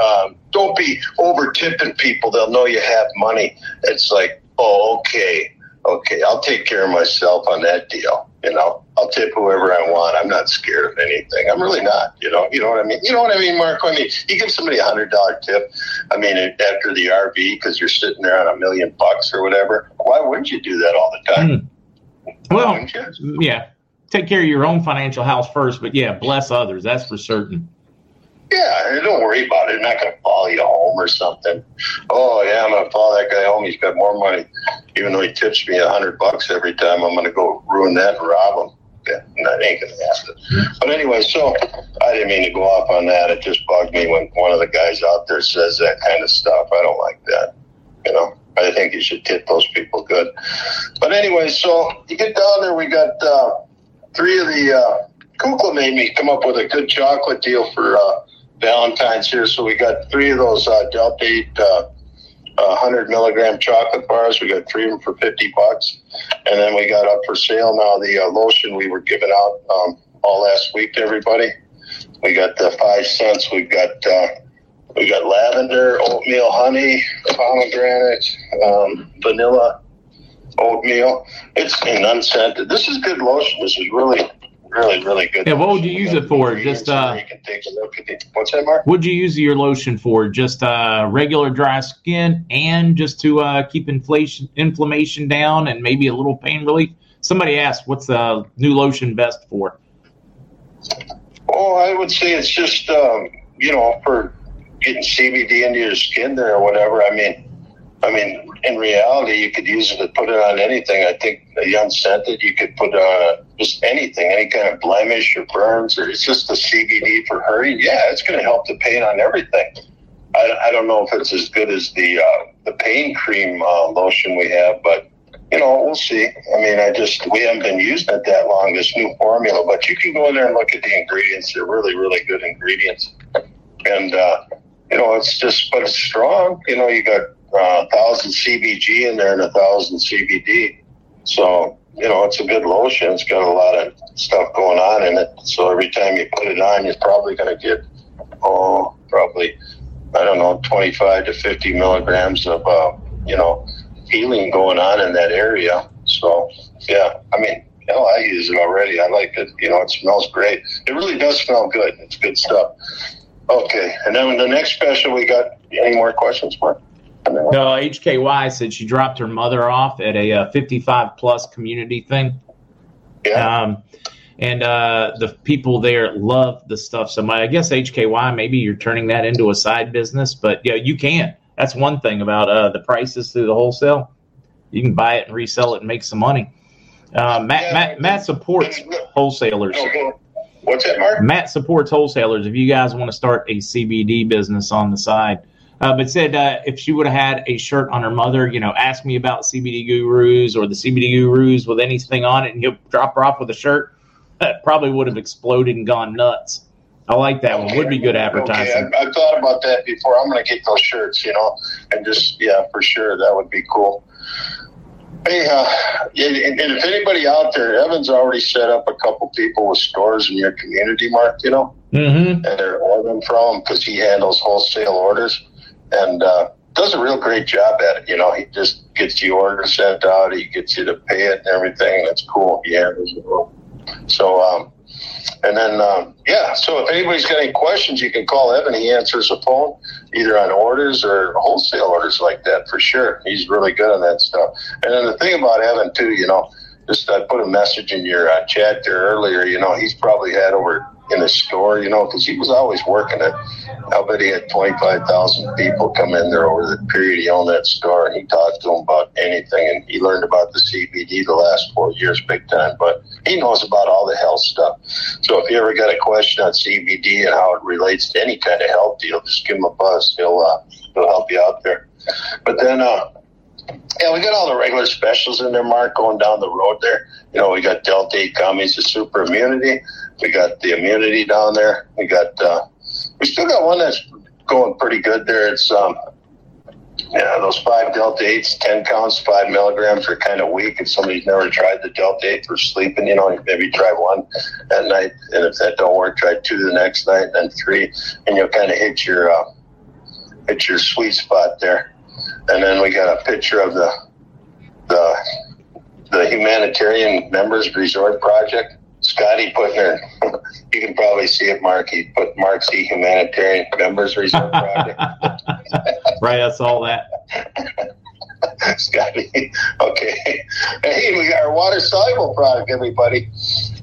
uh, don't be over tipping people. They'll know you have money." It's like, oh, okay, okay, I'll take care of myself on that deal. You know, I'll tip whoever I want. I'm not scared of anything. I'm really not. You know, you know what I mean. You know what I mean, Mark. I mean, you give somebody a hundred dollar tip. I mean, after the RV because you're sitting there on a million bucks or whatever. Why wouldn't you do that all the time? Mm. Well, yeah. Take care of your own financial house first, but yeah, bless others. That's for certain. Yeah, don't worry about it. I'm not going to follow you home or something. Oh yeah, I'm going to follow that guy home. He's got more money, even though he tips me a hundred bucks every time. I'm going to go ruin that and rob him. Yeah, that ain't going to happen. But anyway, so I didn't mean to go off on that. It just bugged me when one of the guys out there says that kind of stuff. I don't like that. You know, I think you should tip those people good. But anyway, so you get down there. We got uh, three of the. Uh, Kukla made me come up with a good chocolate deal for. Uh, Valentine's here. So we got three of those uh, Delta 8 uh, 100 milligram chocolate bars. We got three of them for 50 bucks. And then we got up for sale now the uh, lotion we were giving out um, all last week to everybody. We got the five scents. We've got uh, we got lavender, oatmeal, honey, pomegranate, um, vanilla, oatmeal. It's unscented. This is good lotion. This is really really, really good. Yeah, what would you use it for? Just uh, you can take a look at the, what's that, Mark? Would you use your lotion for? Just uh, regular dry skin, and just to uh, keep inflation inflammation down, and maybe a little pain relief. Somebody asked, "What's the new lotion best for?" Oh, I would say it's just um, you know for getting CBD into your skin there or whatever. I mean, I mean, in reality, you could use it to put it on anything. I think a young scented, you could put on just anything, any kind of blemish or burns, or it's just a CBD for hurting. Yeah, it's going to help the pain on everything. I, I don't know if it's as good as the uh, the pain cream uh, lotion we have, but you know, we'll see. I mean, I just we haven't been using it that long. This new formula, but you can go in there and look at the ingredients. They're really, really good ingredients, and uh, you know, it's just, but it's strong. You know, you got uh, a thousand CBG in there and a thousand CBD. So, you know, it's a good lotion. It's got a lot of stuff going on in it. So every time you put it on, you're probably going to get, oh, probably, I don't know, 25 to 50 milligrams of, uh, you know, healing going on in that area. So, yeah, I mean, know, I use it already. I like it. You know, it smells great. It really does smell good. It's good stuff. Okay. And then the next special, we got any more questions, Mark? No, HKY said she dropped her mother off at a uh, 55 plus community thing. Yeah. Um, and uh, the people there love the stuff so much. I guess HKY, maybe you're turning that into a side business, but yeah, you can. That's one thing about uh, the prices through the wholesale. You can buy it and resell it and make some money. Uh, Matt, Yeah, Matt, Matt supports wholesalers. What's that, Mark? Matt supports wholesalers. If you guys want to start a CBD business on the side, uh, but said uh, if she would have had a shirt on her mother, you know, ask me about CBD gurus or the CBD gurus with anything on it, and he'll drop her off with a shirt, that probably would have exploded and gone nuts. I like that one. Would be good advertising. Okay, I, I've thought about that before. I'm going to get those shirts, you know, and just yeah, for sure, that would be cool. Hey, uh, and, and if anybody out there, Evan's already set up a couple people with stores in your community, Mark. You know, Mm-hmm. and they're ordering from him because he handles wholesale orders and uh, does a real great job at it. You know, he just gets the order sent out, he gets you to pay it and everything. That's cool. He handles it well. So, um, and then, um, yeah, so if anybody's got any questions, you can call Evan. He answers the phone either on orders or wholesale orders like that for sure. He's really good on that stuff. And then the thing about Evan, too, you know, just I put a message in your uh, chat there earlier. You know, he's probably had over in the store, you know, because he was always working it. I bet he had 25,000 people come in there over the period he owned that store, and he talked to them about anything. And he learned about the CBD the last four years big time, but he knows about all the health stuff. So if you ever got a question on CBD and how it relates to any kind of health deal, just give him a buzz. He'll, uh, he'll help you out there. But then, uh, yeah, we got all the regular specials in there, Mark, going down the road there. You know, we got Delta 8 gummies, the super immunity. We got the immunity down there. We got, uh, we still got one that's going pretty good there. It's, um, yeah, those five Delta 8s, 10 counts, five milligrams are kind of weak. If somebody's never tried the Delta 8 for sleeping, you know, maybe try one at night. And if that don't work, try two the next night, then three. And you'll kind of hit your, uh, hit your sweet spot there. And then we got a picture of the, the, the humanitarian members resort project. Scotty put in you can probably see it, Mark. He put Mark C. Humanitarian Members Resort Project. right, I saw that. Scotty. Okay. Hey, we got our water soluble product, everybody.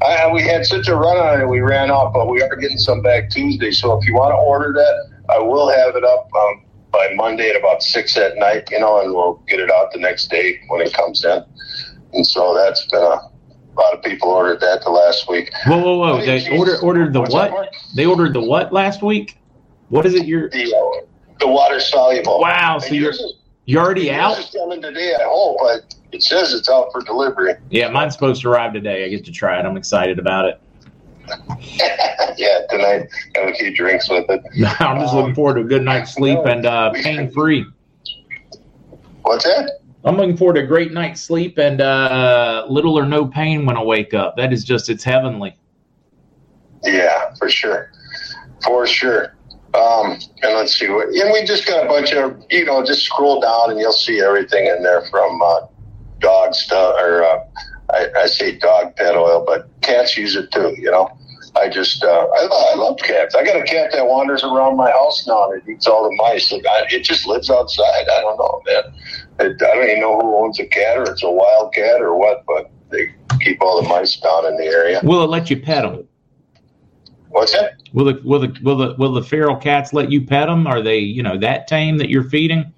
I, we had such a run on it, we ran off, but we are getting some back Tuesday. So if you want to order that, I will have it up um, by Monday at about six at night, you know, and we'll get it out the next day when it comes in. And so that's been a, a lot of people ordered that the last week. Whoa, whoa, whoa! They ordered ordered the What's what? They ordered the what last week? What is it? You're The, uh, the water soluble. wow. So And you're you're already out. is coming today, I hope. But it says it's out for delivery. Yeah, mine's supposed to arrive today. I get to try it. I'm excited about it. yeah, tonight have a few drinks with it. I'm just looking forward to a good night's sleep and uh, pain free. What's that? I'm looking forward to a great night's sleep and uh, little or no pain when I wake up. That is just it's heavenly. Yeah, for sure, for sure. Um, and let's see what. And we just got a bunch of you know. Just scroll down and you'll see everything in there from uh, dog stuff or uh, I, I say dog pet oil, but cats use it too. You know. I just uh, I, I love cats. I got a cat that wanders around my house now and it eats all the mice. Like, I, it just lives outside. I don't know, man. It, I don't even know who owns a cat or it's a wild cat or what, but they keep all the mice down in the area. Will it let you pet them? What's that? Will the will the will the will the feral cats let you pet them? Are they you know that tame that you're feeding?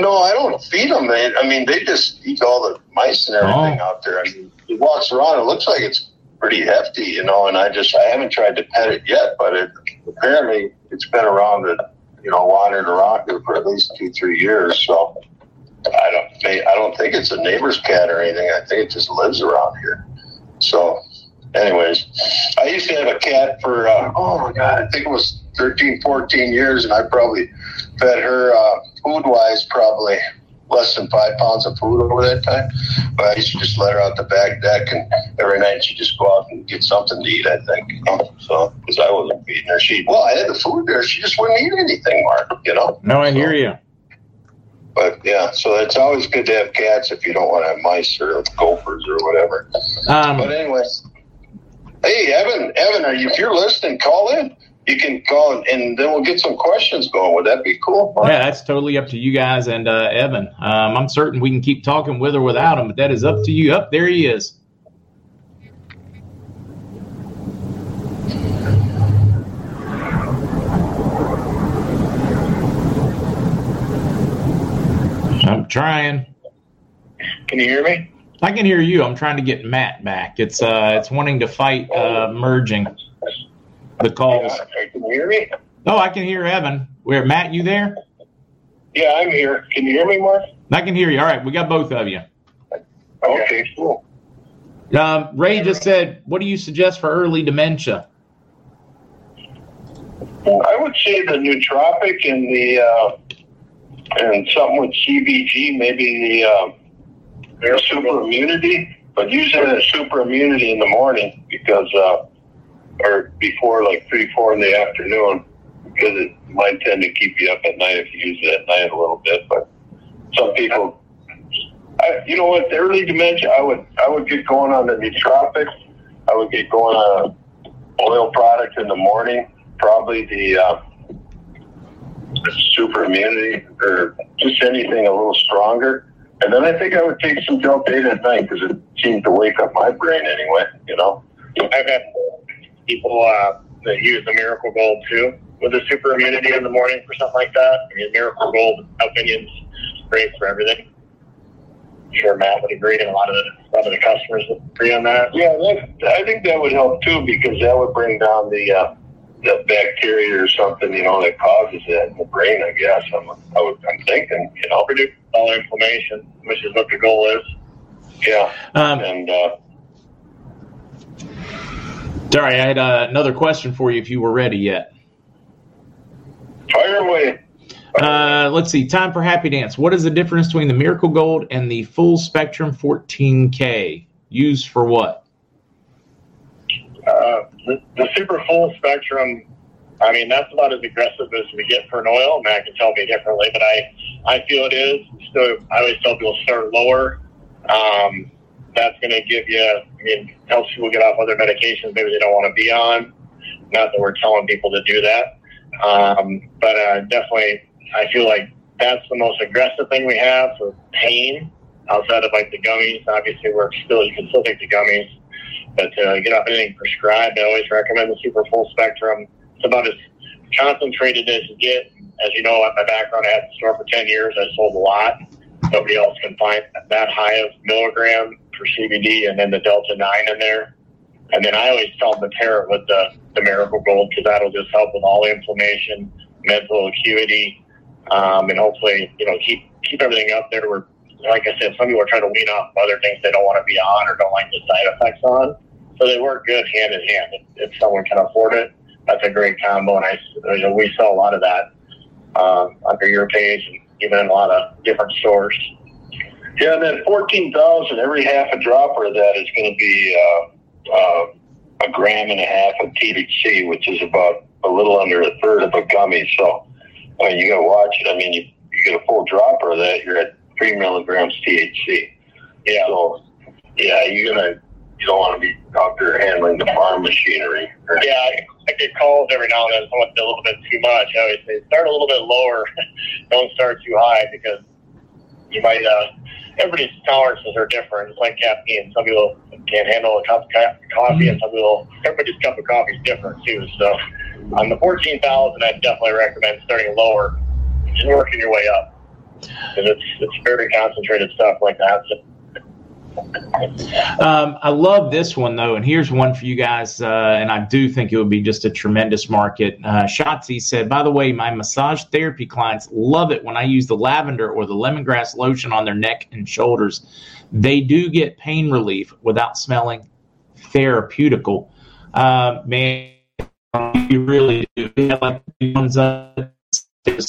No, I don't feed them. They, I mean, they just eat all the mice and everything Oh. out there. I mean, he walks around. It looks like it's pretty hefty, you know. And I just I haven't tried to pet it yet, but it apparently it's been around and you know wandering around here for at least two three years. So I don't I don't think it's a neighbor's cat or anything. I think it just lives around here. So, anyways, I used to have a cat for uh, oh my god, I think it was 13, 14 years, and I probably fed her uh, food wise probably less than five pounds of food over that time. But I used to just let her out the back deck, and every night she'd just go out and get something to eat. I think, you know? so because I wasn't feeding her, she well, I had the food there, she just wouldn't eat anything, Mark. You know. No, I hear you. But yeah, so it's always good to have cats if you don't want to have mice or gophers or whatever. Um, But Um, anyway, hey Evan, Evan, are you, if you're listening, call in. You can call and, then we'll get some questions going. Would that be cool? Yeah, that's totally up to you guys and uh, Evan. Um, I'm certain we can keep talking with or without him, but that is up to you. Up there he is. I'm trying. Can you hear me? I can hear you. I'm trying to get Matt back. It's uh, it's wanting to fight uh, merging the calls. Yeah, can you hear me? Oh, I can hear Evan. Where Matt? You there? Yeah, I'm here. Can you hear me, Mark? I can hear you. All right, we got both of you. Okay, cool. Um, Ray just said, "What do you suggest for early dementia?" I would say the nootropic and the uh, and something with CBG, maybe the uh, super immunity, but using the super immunity in the morning because uh, or before like three, four in the afternoon because it might tend to keep you up at night if you use it at night a little bit. But some people, I, you know what, the early dementia, I would I would get going on the nootropics. I would get going on oil product in the morning, probably the. Uh, super immunity or just anything a little stronger. And then I think I would take some Delta 8 at night because it seems to wake up my brain anyway, you know. Had people uh, that use the Miracle Gold too with the super immunity in the morning for something like that. I mean, Miracle Gold opinions great for everything. I'm sure Matt would agree, and a lot of the a lot of the customers would agree on that. Yeah, that, I think that would help too because that would bring down the uh, the bacteria or something, you know, that causes it in the brain. I guess I'm I would, I'm thinking, you know, Reduce all inflammation, which is what the goal is. yeah, Um, and uh, sorry, I had uh, another question for you if you were ready yet. fire away. Uh, let's see. Time for happy dance. What is the difference between the Miracle Gold and the Full Spectrum 14K? Used for what? Uh, the, the super full spectrum, I mean, that's about as aggressive as we get for an oil. Matt can tell me differently, but I, I feel it is. Still, I always tell people start lower. Um, that's going to give you, I mean, helps people get off other medications maybe they don't want to be on. Not that we're telling people to do that. Um, but uh, definitely, I feel like that's the most aggressive thing we have for pain outside of like the gummies. Obviously, we're still, you can still take the gummies. But uh, get off anything prescribed, I always recommend the super full spectrum. It's about as concentrated as you get. As you know, at my background, I had the store for 10 years. I sold a lot. Nobody else can find that high of milligram for CBD and then the Delta 9 in there. And then I always tell them to pair it with the, the Miracle Gold because that'll just help with all inflammation, mental acuity, um, and hopefully, you know, keep keep everything up there where like I said, some people are trying to wean off other things they don't want to be on or don't like the side effects on. So they work good hand in hand. If, if someone can afford it, that's a great combo. And I, you know, we sell a lot of that um, under your page and even in a lot of different stores. Yeah, and then fourteen thousand. Every half a dropper of that is going to be uh, uh, a gram and a half of THC, which is about a little under a third of a gummy. So, I mean, you got to watch it. I mean, you, you get a full dropper of that, you're at three milligrams THC. Yeah. So, yeah, you're gonna you don't want to be out there handling the farm machinery. Or, Yeah, I, I get calls every now and then. Someone do a little bit too much. I always say start a little bit lower. don't start too high because you might. Uh, everybody's tolerances are different. It's like caffeine. Some people can't handle a cup of coffee, and some people. Everybody's cup of coffee is different too. So, on the fourteen thousand, I definitely recommend starting lower and working your way up. Because it's it's very concentrated stuff like that. So, Um, I love this one though, and here's one for you guys. Uh, and I do think it would be just a tremendous market. Uh, Shotzi said, by the way, my massage therapy clients love it when I use the lavender or the lemongrass lotion on their neck and shoulders. They do get pain relief without smelling therapeutical. Uh, man, you really do. Yeah, like the ones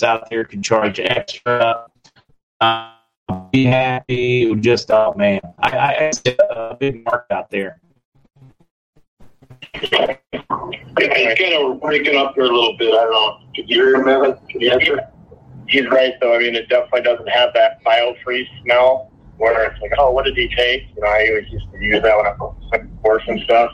out there can charge extra. Uh, be happy. Just oh man, I, I it's a big mark out there. It's kind of breaking up here a little bit. I don't know. Did you hear him, Evan? Can you answer? he's right though. I mean, it definitely doesn't have that biofreeze smell where it's like, oh, what did he take? You know, I always used to use that when I was like horse and stuff.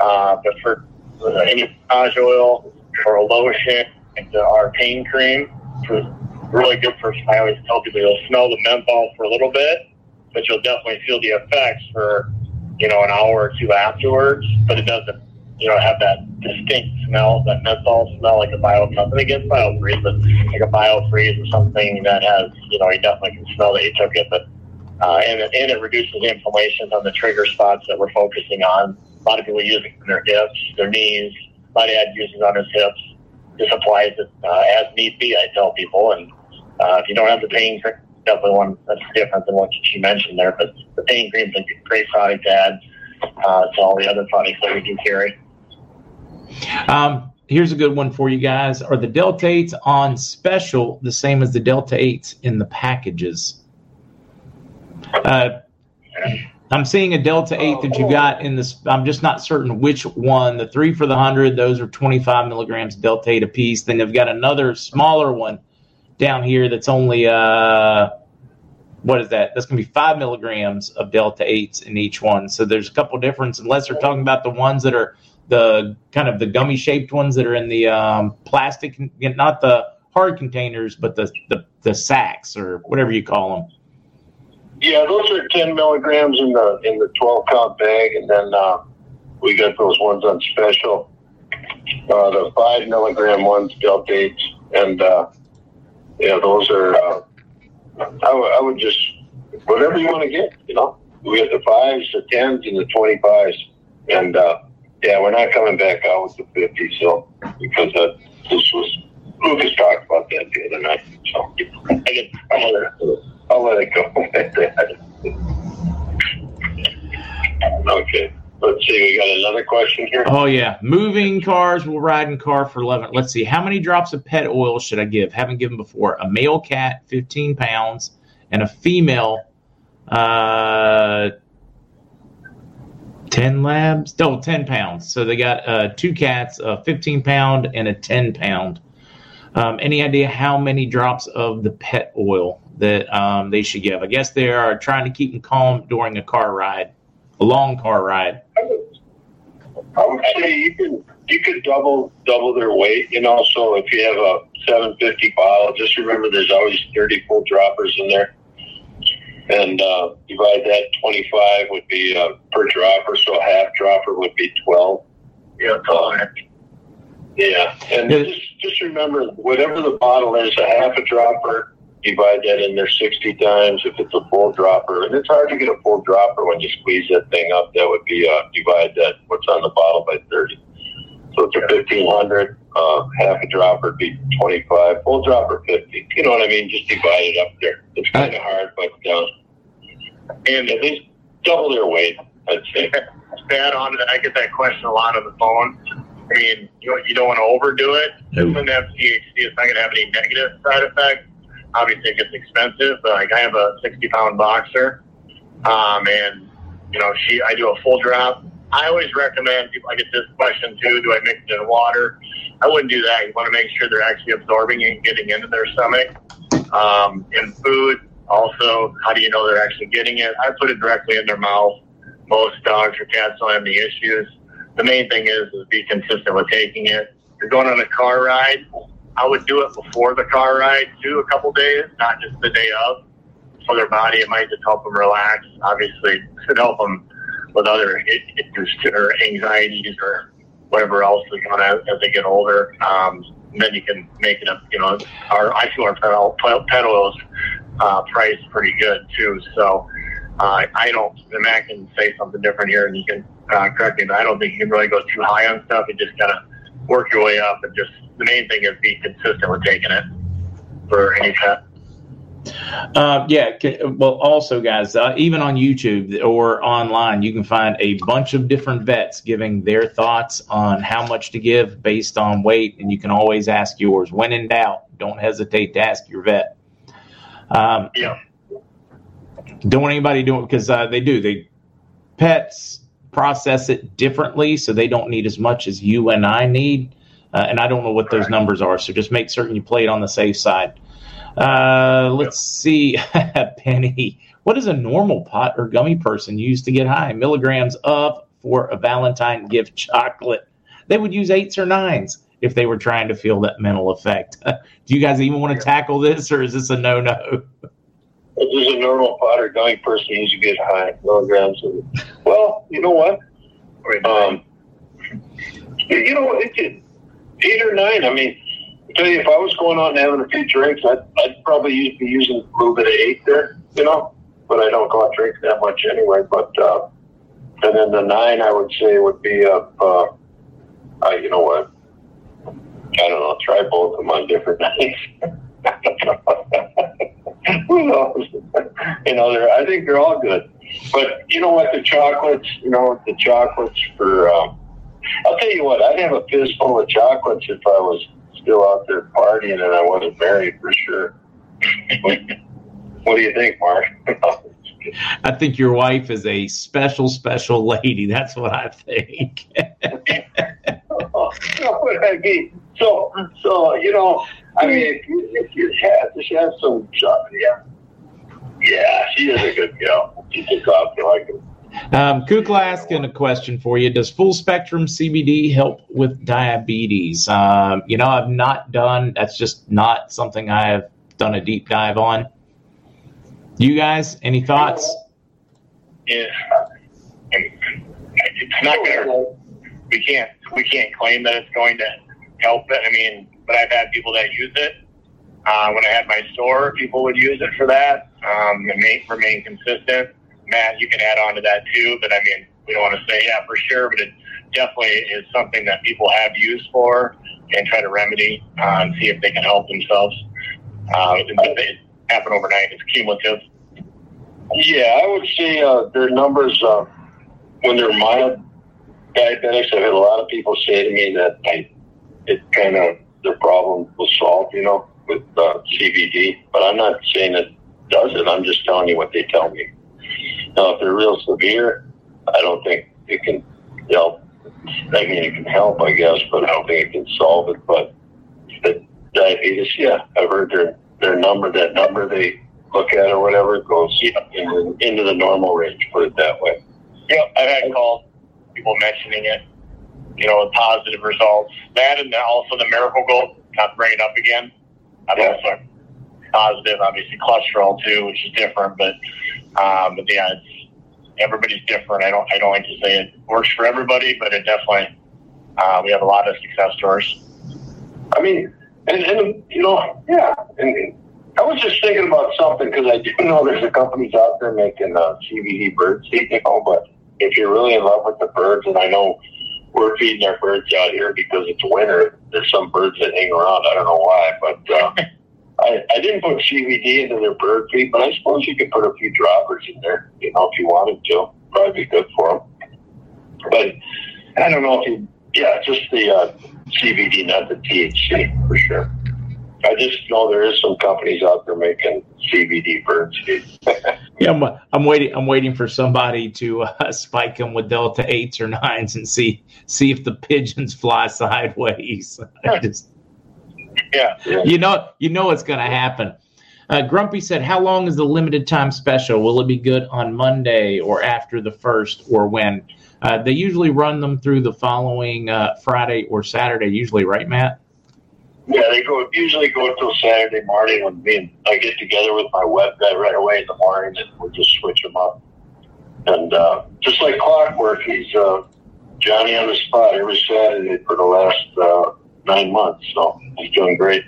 Uh, but for uh, any massage oil, for a lotion, our pain cream, was really good for. I always tell people you'll smell the menthol for a little bit, but you'll definitely feel the effects for you know an hour or two afterwards. But it doesn't you know have that distinct smell, that menthol smell like a bio. Nothing against biofreeze, but like a biofreeze or something that has you know you definitely can smell that you took it, but. Uh, and, and it reduces the inflammation on the trigger spots that we're focusing on. A lot of people use it in their hips, their knees. My dad uses it on his hips. Just applies it uh, as need be. I tell people, and uh, if you don't have the pain cream, definitely one that's different than what she mentioned there. But the pain cream is a great product to add uh, to all the other products that we do carry. Um, here's a good one for you guys. Are the Delta 8s on special the same as the Delta 8s in the packages? Uh, I'm seeing a Delta 8 that you got in this. I'm just not certain which one. The three for the 100, those are 25 milligrams Delta 8 apiece. Then they've got another smaller one down here that's only, uh, what is that? That's going to be five milligrams of Delta 8s in each one. So there's a couple difference, unless they're talking about the ones that are the kind of the gummy shaped ones that are in the um, plastic, not the hard containers, but the, the, the sacks or whatever you call them. Yeah, those are ten milligrams in the in the twelve count bag, and then uh, we got those ones on special. Uh, the five milligram ones, Delta eights, and uh, yeah, those are. Uh, I, w- I would just whatever you want to get, you know. We got the fives, the tens, and the twenty fives, and uh, yeah, we're not coming back out with the fifty. So because that this was Lucas talked about that the other night. So I get. I'm gonna, I'll let it go at that. Okay. Let's see. We got another question here. Oh yeah, moving cars will ride in car for eleven. Let's see. How many drops of pet oil should I give? Haven't given before. A male cat, fifteen pounds, and a female, uh, ten labs. No, ten pounds. So they got uh, two cats, a fifteen pound and a ten pound. Um, any idea how many drops of the pet oil that um, they should give? I guess they are trying to keep them calm during a car ride, a long car ride. I would say you can you could double double their weight. You know, so if you have a 750 bottle, just remember there's always 30 full droppers in there, and uh, divide that 25 would be uh, per dropper, so a half dropper would be 12. Yeah, yeah, and just just remember whatever the bottle is, a half a dropper divide that in there 60 times if it's a full dropper. And it's hard to get a full dropper when you squeeze that thing up. That would be, uh, divide that, what's on the bottle by 30. So it's a 1500, uh, half a dropper would be 25, full dropper 50. You know what I mean? Just divide it up there. It's kind of hard, but, uh, and at least double their weight, I'd say. Bad on it. I get that question a lot on the phone. I mean, you, you don't want to overdo it. No. It doesn't have THC. It's not going to have any negative side effects obviously it gets expensive, but like I have a 60 pound boxer, um, and you know, she, I do a full drop. I always recommend people, I get this question too, do I mix it in water? I wouldn't do that. You want to make sure they're actually absorbing and getting into their stomach. Um, in food, also, how do you know they're actually getting it? I put it directly in their mouth. Most dogs or cats don't have any issues. The main thing is, is be consistent with taking it. If you're going on a car ride, I would do it before the car ride too, a couple days, not just the day of. For their body, it might just help them relax. Obviously, it help them with other issues or anxieties or whatever else is going on as they get older. Um, then you can make it up. You know, our I feel our pet oil, pet oil is uh, priced pretty good too. So uh, I don't. And Matt can say something different here, and you can uh, correct me. But I don't think you can really go too high on stuff. You just gotta work your way up and just the main thing is be consistent with taking it for any pet. Uh, yeah. Well, also, guys, uh, even on YouTube or online, you can find a bunch of different vets giving their thoughts on how much to give based on weight, and you can always ask yours. When in doubt, don't hesitate to ask your vet. Um, yeah. Don't want anybody doing because uh, they do. They pets process it differently, so they don't need as much as you and I need. Uh, and I don't know what those numbers are, so just make certain you play it on the safe side. Uh, let's see, Penny. What does a normal pot or gummy person use to get high? Milligrams of for a Valentine gift chocolate. They would use eights or nines. if they were trying to feel that mental effect. Do you guys even want to tackle this, or is this a no no? This is a normal pot or gummy person needs to get high milligrams. Of, well, you know what? Um, you know, it, it, eight or nine. I mean, I tell you, if I was going out and having a few drinks, I'd, I'd probably be using a little bit of eight there, you know. But I don't go out drinking that much anyway. But uh, and then the nine, I would say, would be up. Uh, uh, you know what? I don't know. Try both of them on different nights. Who knows? you know, I think they're all good. But you know what? The chocolates, you know, the chocolates for. Um, I'll tell you what. I'd have a fistful of chocolates if I was still out there partying and I wasn't married for sure. what, what do you think, Mark? I think your wife is a special, special lady. That's what I think. so, so you know, I mean, if you, if you have, if you have some, yeah, yeah, she is a good girl. She's a coffee like it. Um, Kukla asking a question for you. Does full spectrum CBD help with diabetes? Um, you know, I've not done, that's just not something I have done a deep dive on. You guys, any thoughts? Yeah, it's not gonna. We can't. We can't claim that it's going to help it. I mean, but I've had people that use it. Uh, when I had my store, people would use it for that. Um, may, remain consistent. Matt, you can add on to that too. But I mean, we don't want to say yeah for sure, but it definitely is something that people have used for and try to remedy uh, and see if they can help themselves. Uh, it, happen overnight. It's cumulative. Yeah, I would say uh, their numbers uh, when they're mild diabetics. I've had a lot of people say to me that I, it kind of their problem was solved, you know, with uh, CBD. But I'm not saying it does it. I'm just telling you what they tell me. Now, if they're real severe, I don't think it can help. I mean, it can help, I guess, but I don't think it can solve it. But the diabetes, yeah, I've heard their their number, that number they look at or whatever, goes into, into the normal range, put it that way. Yeah, I've had calls, people mentioning it, you know, with positive results. That and also the Miracle Gold, not to bring it up again. I've yeah. also positive, obviously cholesterol too, which is different, but um, but yeah, it's, everybody's different. I don't I don't like to say it works for everybody, but it definitely uh, we have a lot of success stories. I mean, and, and you know, yeah. And I was just thinking about something because I do know there's a companies out there making uh, CBD bird seed, you know, but if you're really in love with the birds, and I know we're feeding our birds out here because it's winter, there's some birds that hang around. I don't know why, but uh, I, I didn't put CBD into their bird feed, but I suppose you could put a few droppers in there, you know, if you wanted to. Probably be good for them. But I don't know if you, yeah, just the uh, CBD, not the THC for sure. I just know there is some companies out there making CBD bird seed. yeah, I'm, I'm, waiting. I'm waiting for somebody to uh, spike them with delta eights or nines and see see if the pigeons fly sideways. just, yeah, you know, you know what's going to happen. Uh, Grumpy said, "How long is the limited time special? Will it be good on Monday or after the first, or when?" Uh, they usually run them through the following uh, Friday or Saturday, usually, right, Matt? Yeah, they go usually go until Saturday morning when me and I get together with my web guy right away in the morning, and we just switch them up. And uh, just like clockwork, he's uh, Johnny on the spot every Saturday for the last uh, nine months. So he's doing great.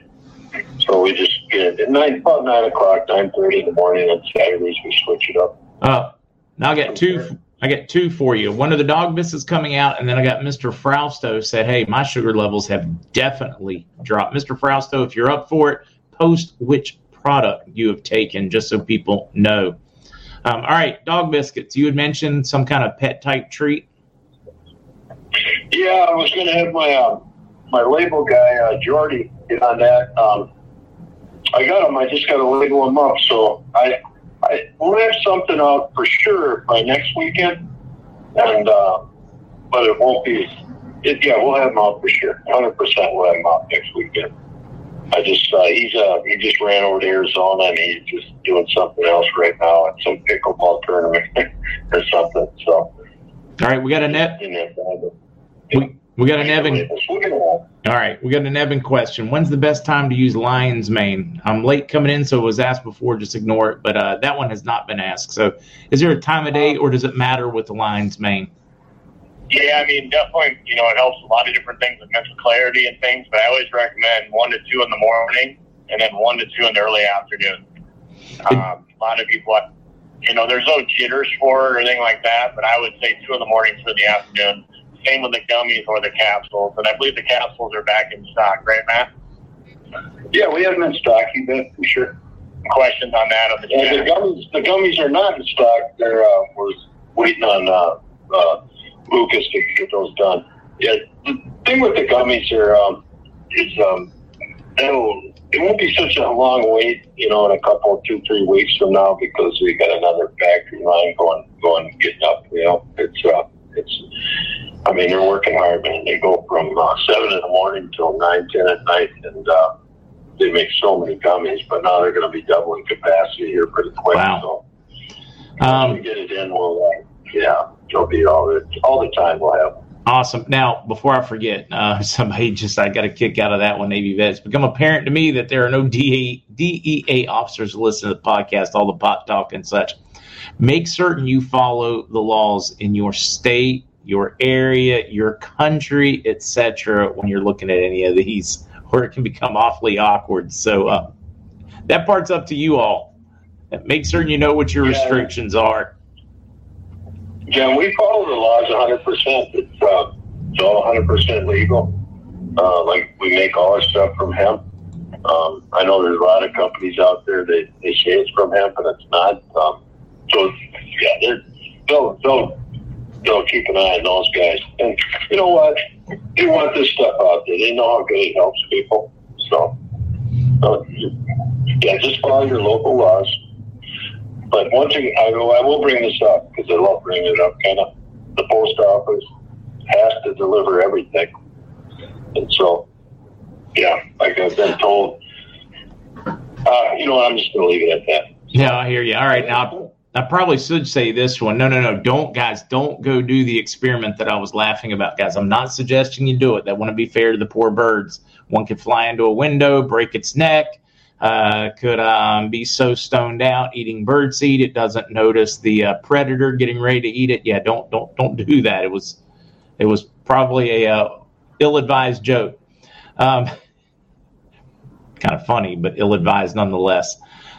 So we just get at nine about nine o'clock, nine thirty in the morning on Saturdays. We switch it up. Uh, now I got two. I got two for you. One of the dog visits coming out, and then I got Mr. Frausto said, "Hey, my sugar levels have definitely dropped." Mr. Frausto, if you're up for it, post which product you have taken, just so people know. Um, all right, dog biscuits. You had mentioned some kind of pet type treat. Yeah, I was going to have my uh, my label guy uh, Jordy get on that. Um, I got him. I just got to label him up. So I I, we'll have something out for sure by next weekend, and uh, but it won't be. It, yeah, we'll have him out for sure. Hundred percent, we'll have him out next weekend. I just uh, he's uh he just ran over to Arizona and he's just doing something else right now at some pickleball tournament or something. So, all right, we got a net. We, we got an Evan. All right, we got an Evan question. When's the best time to use lion's mane? I'm late coming in, so it was asked before. Just ignore it. But uh, that one has not been asked. So, is there a time of day, or does it matter with the lion's mane? Yeah, I mean, definitely, you know, it helps a lot of different things with mental clarity and things, but I always recommend one to two in the morning and then one to two in the early afternoon. Um, a lot of people, you know, there's no jitters for it or anything like that, but I would say two in the morning, two in the afternoon. Same with the gummies or the capsules, and I believe the capsules are back in stock, right, Matt? Yeah, we have them in stock, you bet, for sure. Questions on that? On the, yeah, the gummies, the gummies are not in stock. They're uh, we're waiting on uh, uh, Lucas to get those done. Yeah, the thing with the gummies are, um, is um, it'll, it won't be such a long wait, you know, in a couple, two, three weeks from now because we got another factory line going, going, getting up. You know, it's, uh, it's. I mean, they're working hard, man. They go from uh, seven in the morning till nine, ten at night, and uh, they make so many gummies. But now they're going to be doubling capacity here pretty quick. Wow. So um, we get it in, we'll, uh, yeah, it'll be all the all the time. We'll have. Awesome. Now, before I forget, uh, somebody just I got a kick out of that one. Navy vets. Become apparent to me that there are no DEA, DEA officers listening to the podcast, all the pot talk and such. Make certain you follow the laws in your state, your area, your country, etc. When you're looking at any of these, or it can become awfully awkward. So uh, that part's up to you all. Make certain you know what your yeah. restrictions are. Yeah, we follow the laws 100%. It's, uh, it's all 100% legal. Uh, like we make all our stuff from hemp. Um, I know there's a lot of companies out there that they say it's from hemp and it's not. Um, so yeah, they're, they'll they'll they'll keep an eye on those guys. And you know what? They want this stuff out there. They know how good it helps people. So uh, yeah, just follow your local laws. But one thing I will, I will bring this up because I love bringing it up. Kind of, the post office has to deliver everything, and so yeah, like I've been told. Uh, you know, I'm just going to leave it at that. Yeah, I hear you. All right, now I probably should say this one. No, no, no. Don't, guys, don't go do the experiment that I was laughing about, guys. I'm not suggesting you do it. That want to be fair to the poor birds. One could fly into a window, break its neck, uh, could um, be so stoned out eating birdseed it doesn't notice the uh, predator getting ready to eat it. Yeah, don't, don't, don't do that. It was, it was probably a uh, ill-advised joke. Um, kind of funny, but ill-advised nonetheless.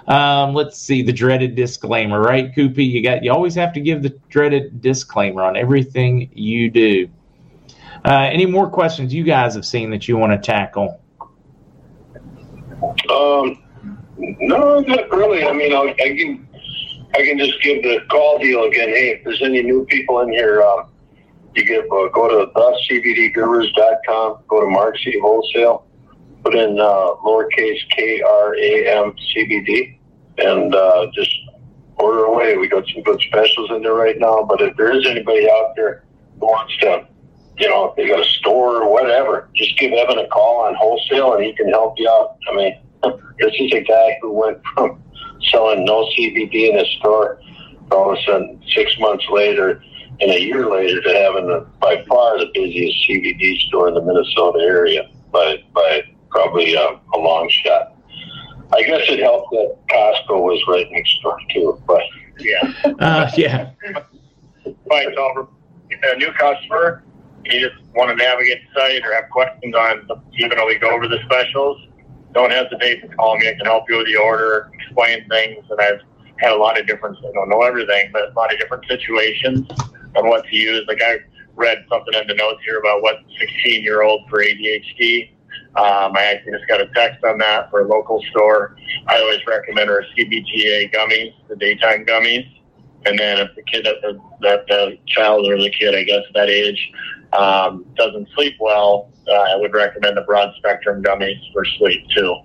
Um, let's see the dreaded disclaimer, right, Koopy? You got you always have to give the dreaded disclaimer on everything you do. Uh, any more questions you guys have seen that you want to tackle? Um, no, not really. I mean, I'll, I can I can just give the call deal again. Hey, if there's any new people in here, uh, you give uh, go to thecbdgurus.com, go to Mark Wholesale put in uh, lowercase k r a m c b d, and uh, just order away. We got some good specials in there right now. But if there is anybody out there who wants to, you know, if they got a store or whatever, just give Evan a call on wholesale, and he can help you out. I mean, this is a guy who went from selling no CBD in his store, all of a sudden six months later and a year later to having the, by far the busiest CBD store in the Minnesota area by by probably uh, a long shot. I guess it helped that Costco was right next door too, but yeah, uh, yeah. Right, so if a new customer, you just want to navigate the site or have questions on, even though we go over the specials, don't hesitate to call me. I can help you with the order, explain things, and I've had a lot of different, I don't know everything, but a lot of different situations on what to use. Like I read something in the notes here about what 16 year old for ADHD um, I actually just got a text on that for a local store. I always recommend our CBGA gummies, the daytime gummies. And then if the kid, that that the child or the kid, I guess, that age, um, doesn't sleep well, uh, I would recommend the broad spectrum gummies for sleep too.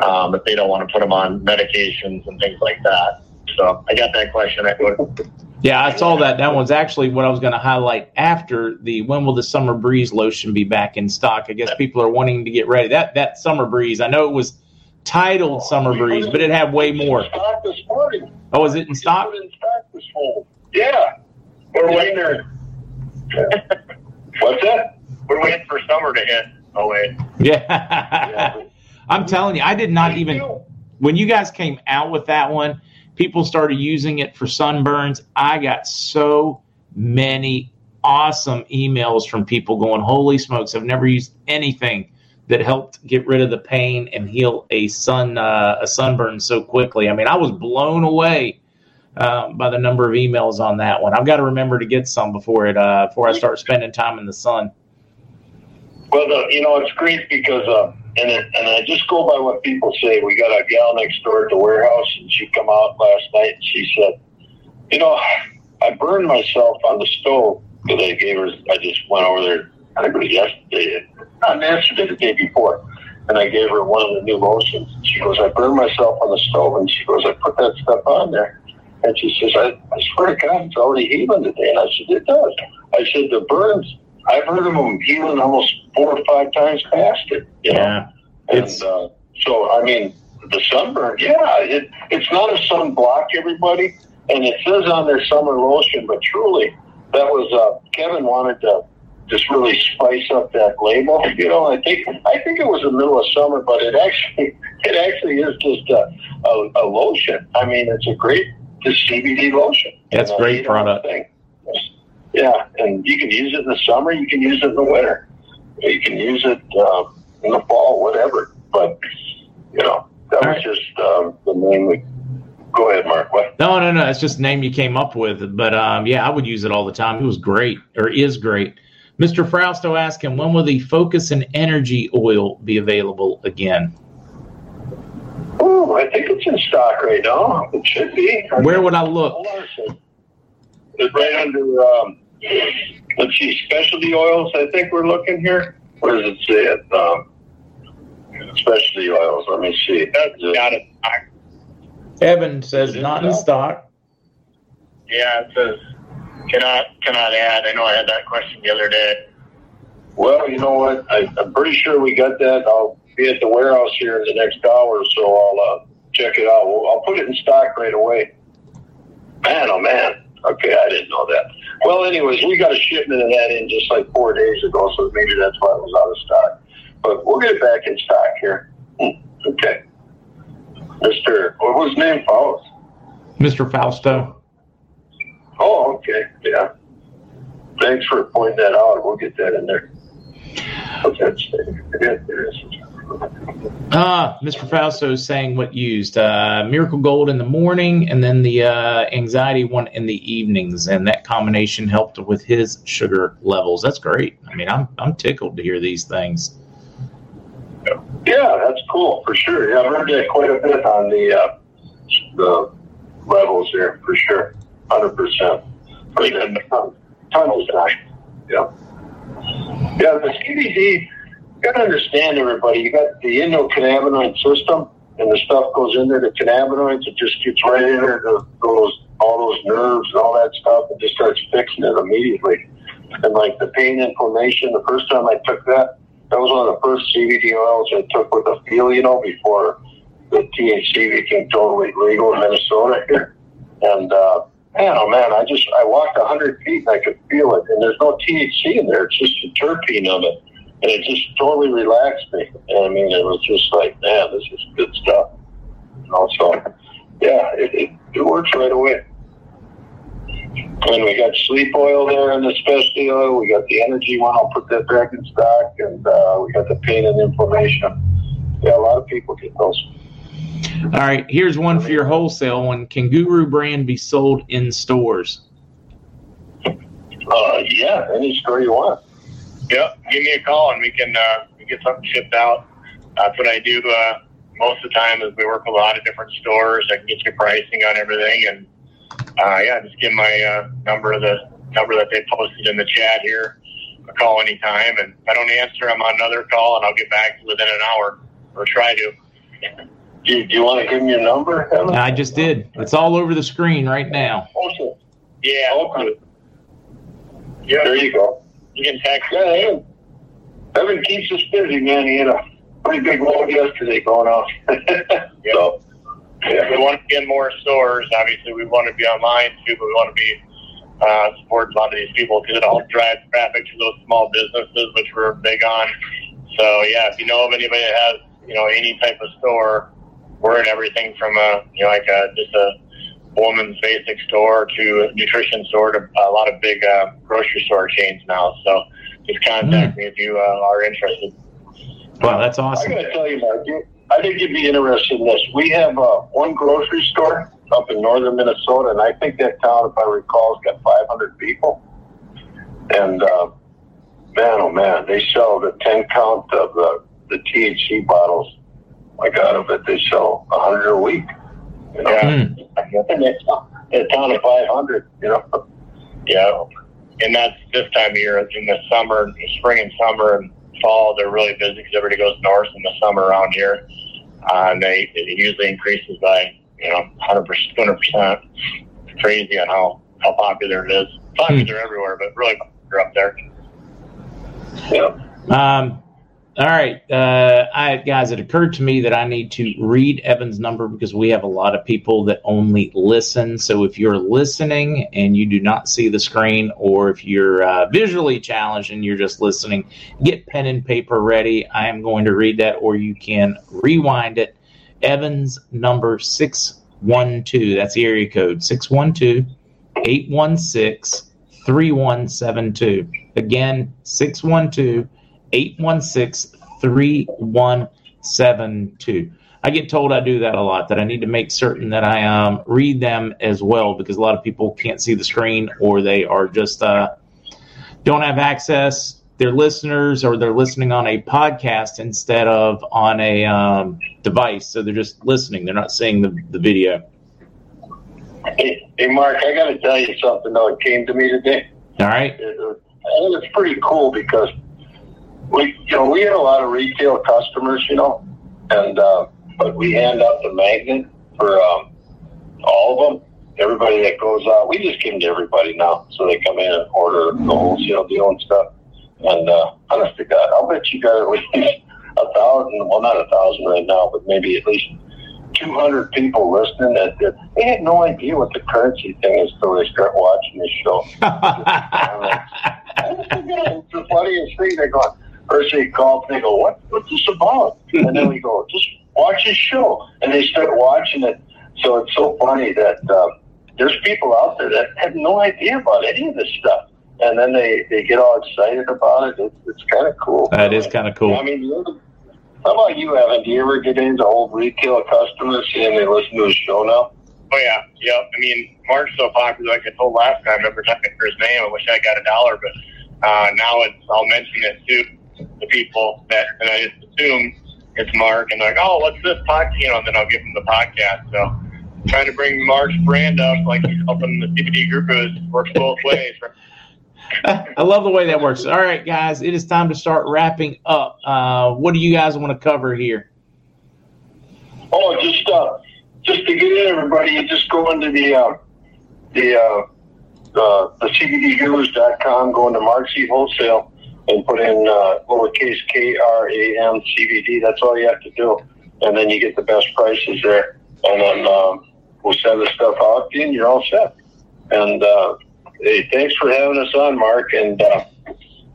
Um, if they don't want to put them on medications and things like that. So I got that question. I would yeah, I saw that. That one's actually what I was going to highlight after the when will the summer breeze lotion be back in stock? I guess people are wanting to get ready. That that summer breeze, I know it was titled summer breeze, but it had way more. Stock this morning. Oh, is it in stock? in stock this morning. Yeah, we're waiting there. What's that? We're waiting for summer to hit. Oh wait. Yeah. Yeah. I'm telling you, I did not even when you guys came out with that one, people started using it for sunburns. I got so many awesome emails from people going, "Holy smokes, I've never used anything that helped get rid of the pain and heal a sun uh, a sunburn so quickly." I mean, I was blown away uh, by the number of emails on that one. I've got to remember to get some before it uh, before I start spending time in the sun. Well, the, you know, it's great because, uh, and it, and I just go by what people say. We got a gal next door at the warehouse, and she come out last night and she said, "You know, I burned myself on the stove because I gave her. I just went over there. I think it was yesterday, not yesterday, the day before, and I gave her one of the new lotions. She goes, I burned myself on the stove, and she goes, I put that stuff on there." And she says, I, I swear to God, it's already healing today. And I said, it does. I said, the burns, I've heard of them healing almost four or five times past it. You know? Yeah, And it's uh, so, I mean, the sunburn, yeah, it, it's not a sunblock, everybody. And it says on their summer lotion, but truly, that was uh, Kevin wanted to just really spice up that label. You know, I think I think it was the middle of summer, but it actually it actually is just a, a, a lotion. I mean, it's a great just CBD lotion. That's great product. thing. Yeah, and you can use it in the summer. You can use it in the winter. You can use it um, in the fall, whatever. But you know, that All was right. just um, the name. We, go ahead, Mark. What? No, no, no. It's just name you came up with. But um, yeah, I would use it all the time. It was great, or is great. Mr. Frausto asking, when will the Focus and Energy oil be available again? Oh, I think it's in stock right now. It should be. Where would I look? Hold on a second. It's right under. Um, let's see, specialty oils. I think we're looking here. What does it say it? Um, specialty oils. Let me see. That's got it. I- Evan says not in stock. Yeah, it says cannot cannot add. I know I had that question the other day. Well, you know what? I, I'm pretty sure we got that. I'll be at the warehouse here in the next hour, so I'll uh, check it out. I'll put it in stock right away. Man, oh man. Okay, I didn't know that. Well, anyways, we got a shipment of that in just like four days ago, so maybe that's why it was out of stock. But we'll get it back in stock here. Hmm, Okay. Mr. What was his name? Faust? Mr. Fausto. Oh, okay. Yeah. Thanks for pointing that out. We'll get that in there. Say? Yeah, there it is. Ah, Mr. Fausto is saying what used. Uh, Miracle Gold in the morning and then the uh, anxiety one in the evenings. And that combination helped with his sugar levels. That's great. I mean, I'm, I'm tickled to hear these things. Yeah, that's cool for sure. Yeah, I've heard that quite a bit on the uh, the levels here for sure, hundred percent. Ton- time. Yeah, yeah. The CBD, got to understand, everybody. You got the endocannabinoid system, and the stuff goes in there. The cannabinoids, it just gets right in there. The, those all those nerves and all that stuff, and just starts fixing it immediately. And like the pain, inflammation. The first time I took that, that was one of the first CBD oils I took with a feel, you know, before the THC became totally legal in Minnesota here. And uh, man, oh man, I just I walked a hundred feet and I could feel it, and there's no THC in there. It's just the terpene of it, and it just totally relaxed me. And I mean, it was just like, man, this is good stuff. You know, so yeah, it, it, it works right away. And we got sleep oil there in the specialty oil. We got the energy one. I'll put that back in stock. And uh, we got the pain and inflammation. Yeah, a lot of people get those. All right, here's one for your wholesale one. Can Guru brand be sold in stores? Uh, yeah, any store you want. Yep, give me a call and we can uh, we get something shipped out. That's what I do uh, most of the time. Is we work with a lot of different stores. I can get you pricing on everything, and uh, yeah, just give my uh, number the number that they posted in the chat here. A call anytime, and if I don't answer, I'm on another call, and I'll get back within an hour or try to. Do you, do you want to give me your number, Kevin? I just did. It's all over the screen right now. Also, Yeah, Okay. yeah. there you go. You can text. Yeah, Evan, Evan keeps us busy, man. He had a pretty big load yesterday going off. so, we want to in more stores. Obviously, we want to be online too, but we want to be uh, support a lot of these people because it all drives traffic to those small businesses, which we're big on. So yeah, if you know of anybody that has you know any type of store, we're in everything from a you know like a, just a woman's basic store to a nutrition store to a lot of big uh, grocery store chains now. So just contact mm. me if you uh, are interested. Wow, that's awesome. I got to tell you, Mark, I think you'd be interested in this. We have uh, one grocery store up in northern Minnesota, and I think that town, if I recall, has got 500 people. And uh, man, oh man, they sell the 10 count of the, the THC bottles. My God, I bet they sell 100 a week. You know, yeah. mm. a town of 500, you know. Yeah. And that's this time of year, It's in the summer, spring and summer and fall, they're really busy because everybody goes north in the summer around here. Uh, and they, it usually increases by, you know, 100%, 200%. crazy on how, how popular it is. Popular hmm. everywhere, but really popular up there. Yeah. Um, all right, uh, I guys, it occurred to me that I need to read Evan's number because we have a lot of people that only listen. So if you're listening and you do not see the screen, or if you're uh, visually challenged and you're just listening, get pen and paper ready. I am going to read that, or you can rewind it. Evan's number six one two. That's the area code six one two eight one six three one seven two. Again, six one two. 816 3172. I get told I do that a lot, that I need to make certain that I um, read them as well because a lot of people can't see the screen or they are just uh, don't have access. They're listeners or they're listening on a podcast instead of on a um, device. So they're just listening, they're not seeing the, the video. Hey, hey Mark, I got to tell you something, though. It came to me today. All right. It, it, it's pretty cool because we you know we had a lot of retail customers, you know, and uh, but we hand out the magnet for um, all of them. Everybody that goes out, we just give them to everybody now, so they come in and order the wholesale deal and stuff. And uh, honest to God, I'll bet you got at least a thousand. Well, not a thousand right now, but maybe at least 200 people listening that, that they had no idea what the currency thing is until they start watching this show. it's the funniest thing. They're going, First they call and they go, what, what's this about? and then we go, just watch this show. And they start watching it. So it's so funny that uh, there's people out there that have no idea about any of this stuff. And then they, they get all excited about it. It's, it's kind of cool. That is kind of cool. I mean, how about you, Evan? Do you ever get into old retail customers and they listen to his show now? Oh yeah, yep. I mean, Mark's so popular. Like I told last time, every time for his name, I wish I got a dollar, but uh, now it's I'll mention it too the people that, and I just assume it's Mark, and they're like, oh, what's this podcast? You know, and then I'll give them the podcast. So trying to bring Mark's brand up, like he's helping the CBD group is works both ways. I love the way that works. All right, guys, it is time to start wrapping up. Uh, what do you guys want to cover here? Oh, just uh, just to get in, everybody, you just go into the uh, the uh, the, the CBDhealers.com, go into Marksy Wholesale, and put in uh, lowercase k r a m c v d. That's all you have to do, and then you get the best prices there. And then um, we'll send the stuff out to you, and you're all set. And uh, hey, thanks for having us on, Mark. And uh,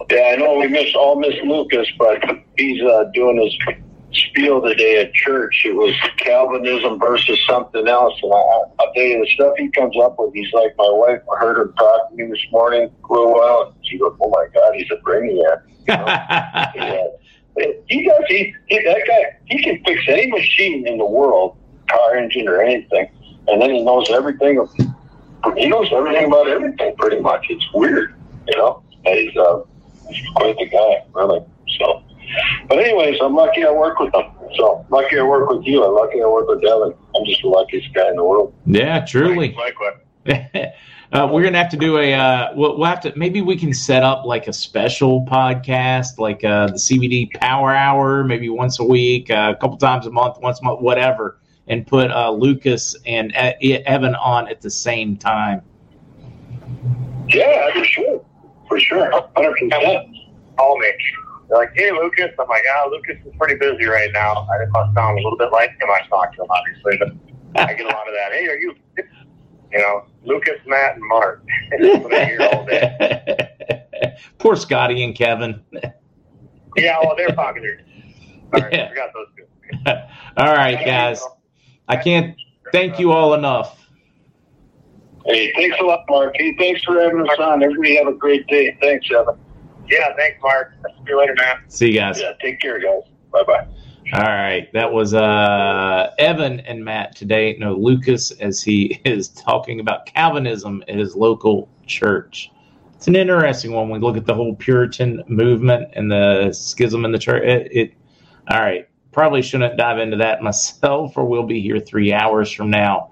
yeah, I know we miss all miss Lucas, but he's uh, doing his spiel today at church. It was Calvinism versus something else. And I, I'll tell you, the stuff he comes up with, he's like my wife. I heard him talk to me this morning a little while. And she goes, oh my God, he's a brainiac. You know? yeah. He does. He, he that guy. He can fix any machine in the world, car engine or anything, and then he knows everything. He knows everything about everything, pretty much. It's weird, you know. he's uh, he's quite the guy, really. So. But anyways, I'm lucky I work with them. So lucky I work with you. I'm lucky I work with Devin. I'm just the luckiest guy in the world. Yeah, truly. Likewise. uh, we're gonna have to do a. Uh, we'll, we'll, have to. Maybe we can set up like a special podcast, like uh, the CBD Power Hour, maybe once a week, uh, a couple times a month, once a month, whatever, and put uh, Lucas and Evan on at the same time. Yeah, for sure, for sure, hundred percent. Call me. They're like, hey, Lucas. I'm like, ah, Lucas is pretty busy right now. I must sound a little bit like him. I talk to him, obviously, but I get a lot of that. Hey, are you, you know, Lucas, Matt, and Mark. That's what I hear all day. Poor Scotty and Kevin. Yeah, Yeah, well, they're popular. All right, yeah. forgot those two. all right, guys. I can't thank you all enough. Hey, thanks a lot, Mark. Hey, thanks for having us on. Everybody have a great day. Thanks, Evan. Yeah, thanks, Mark. See you later, Matt. See you guys. Yeah, take care, guys. Bye bye. All right, that was uh, Evan and Matt today. No, Lucas, as he is talking about Calvinism at his local church. It's an interesting one. We look at the whole Puritan movement and the schism in the church. It, it all right. Probably shouldn't dive into that myself, or we'll be here three hours from now.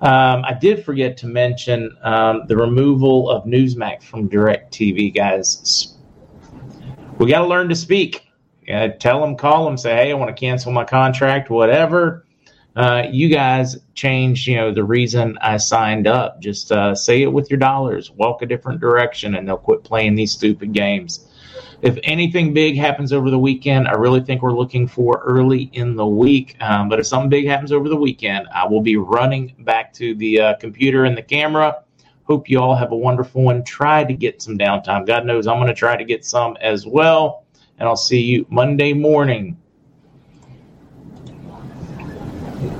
Um, I did forget to mention um, the removal of Newsmax from DirecTV, guys. We got to learn to speak. Uh, tell them, call them, say, hey, I want to cancel my contract, whatever. Uh, you guys change, you know, the reason I signed up. Just uh, say it with your dollars. Walk a different direction, and they'll quit playing these stupid games. If anything big happens over the weekend, I really think we're looking for early in the week. Um, but if something big happens over the weekend, I will be running back to the uh, computer and the camera. Hope you all have a wonderful one. Try to get some downtime. God knows I'm going to try to get some as well. And I'll see you Monday morning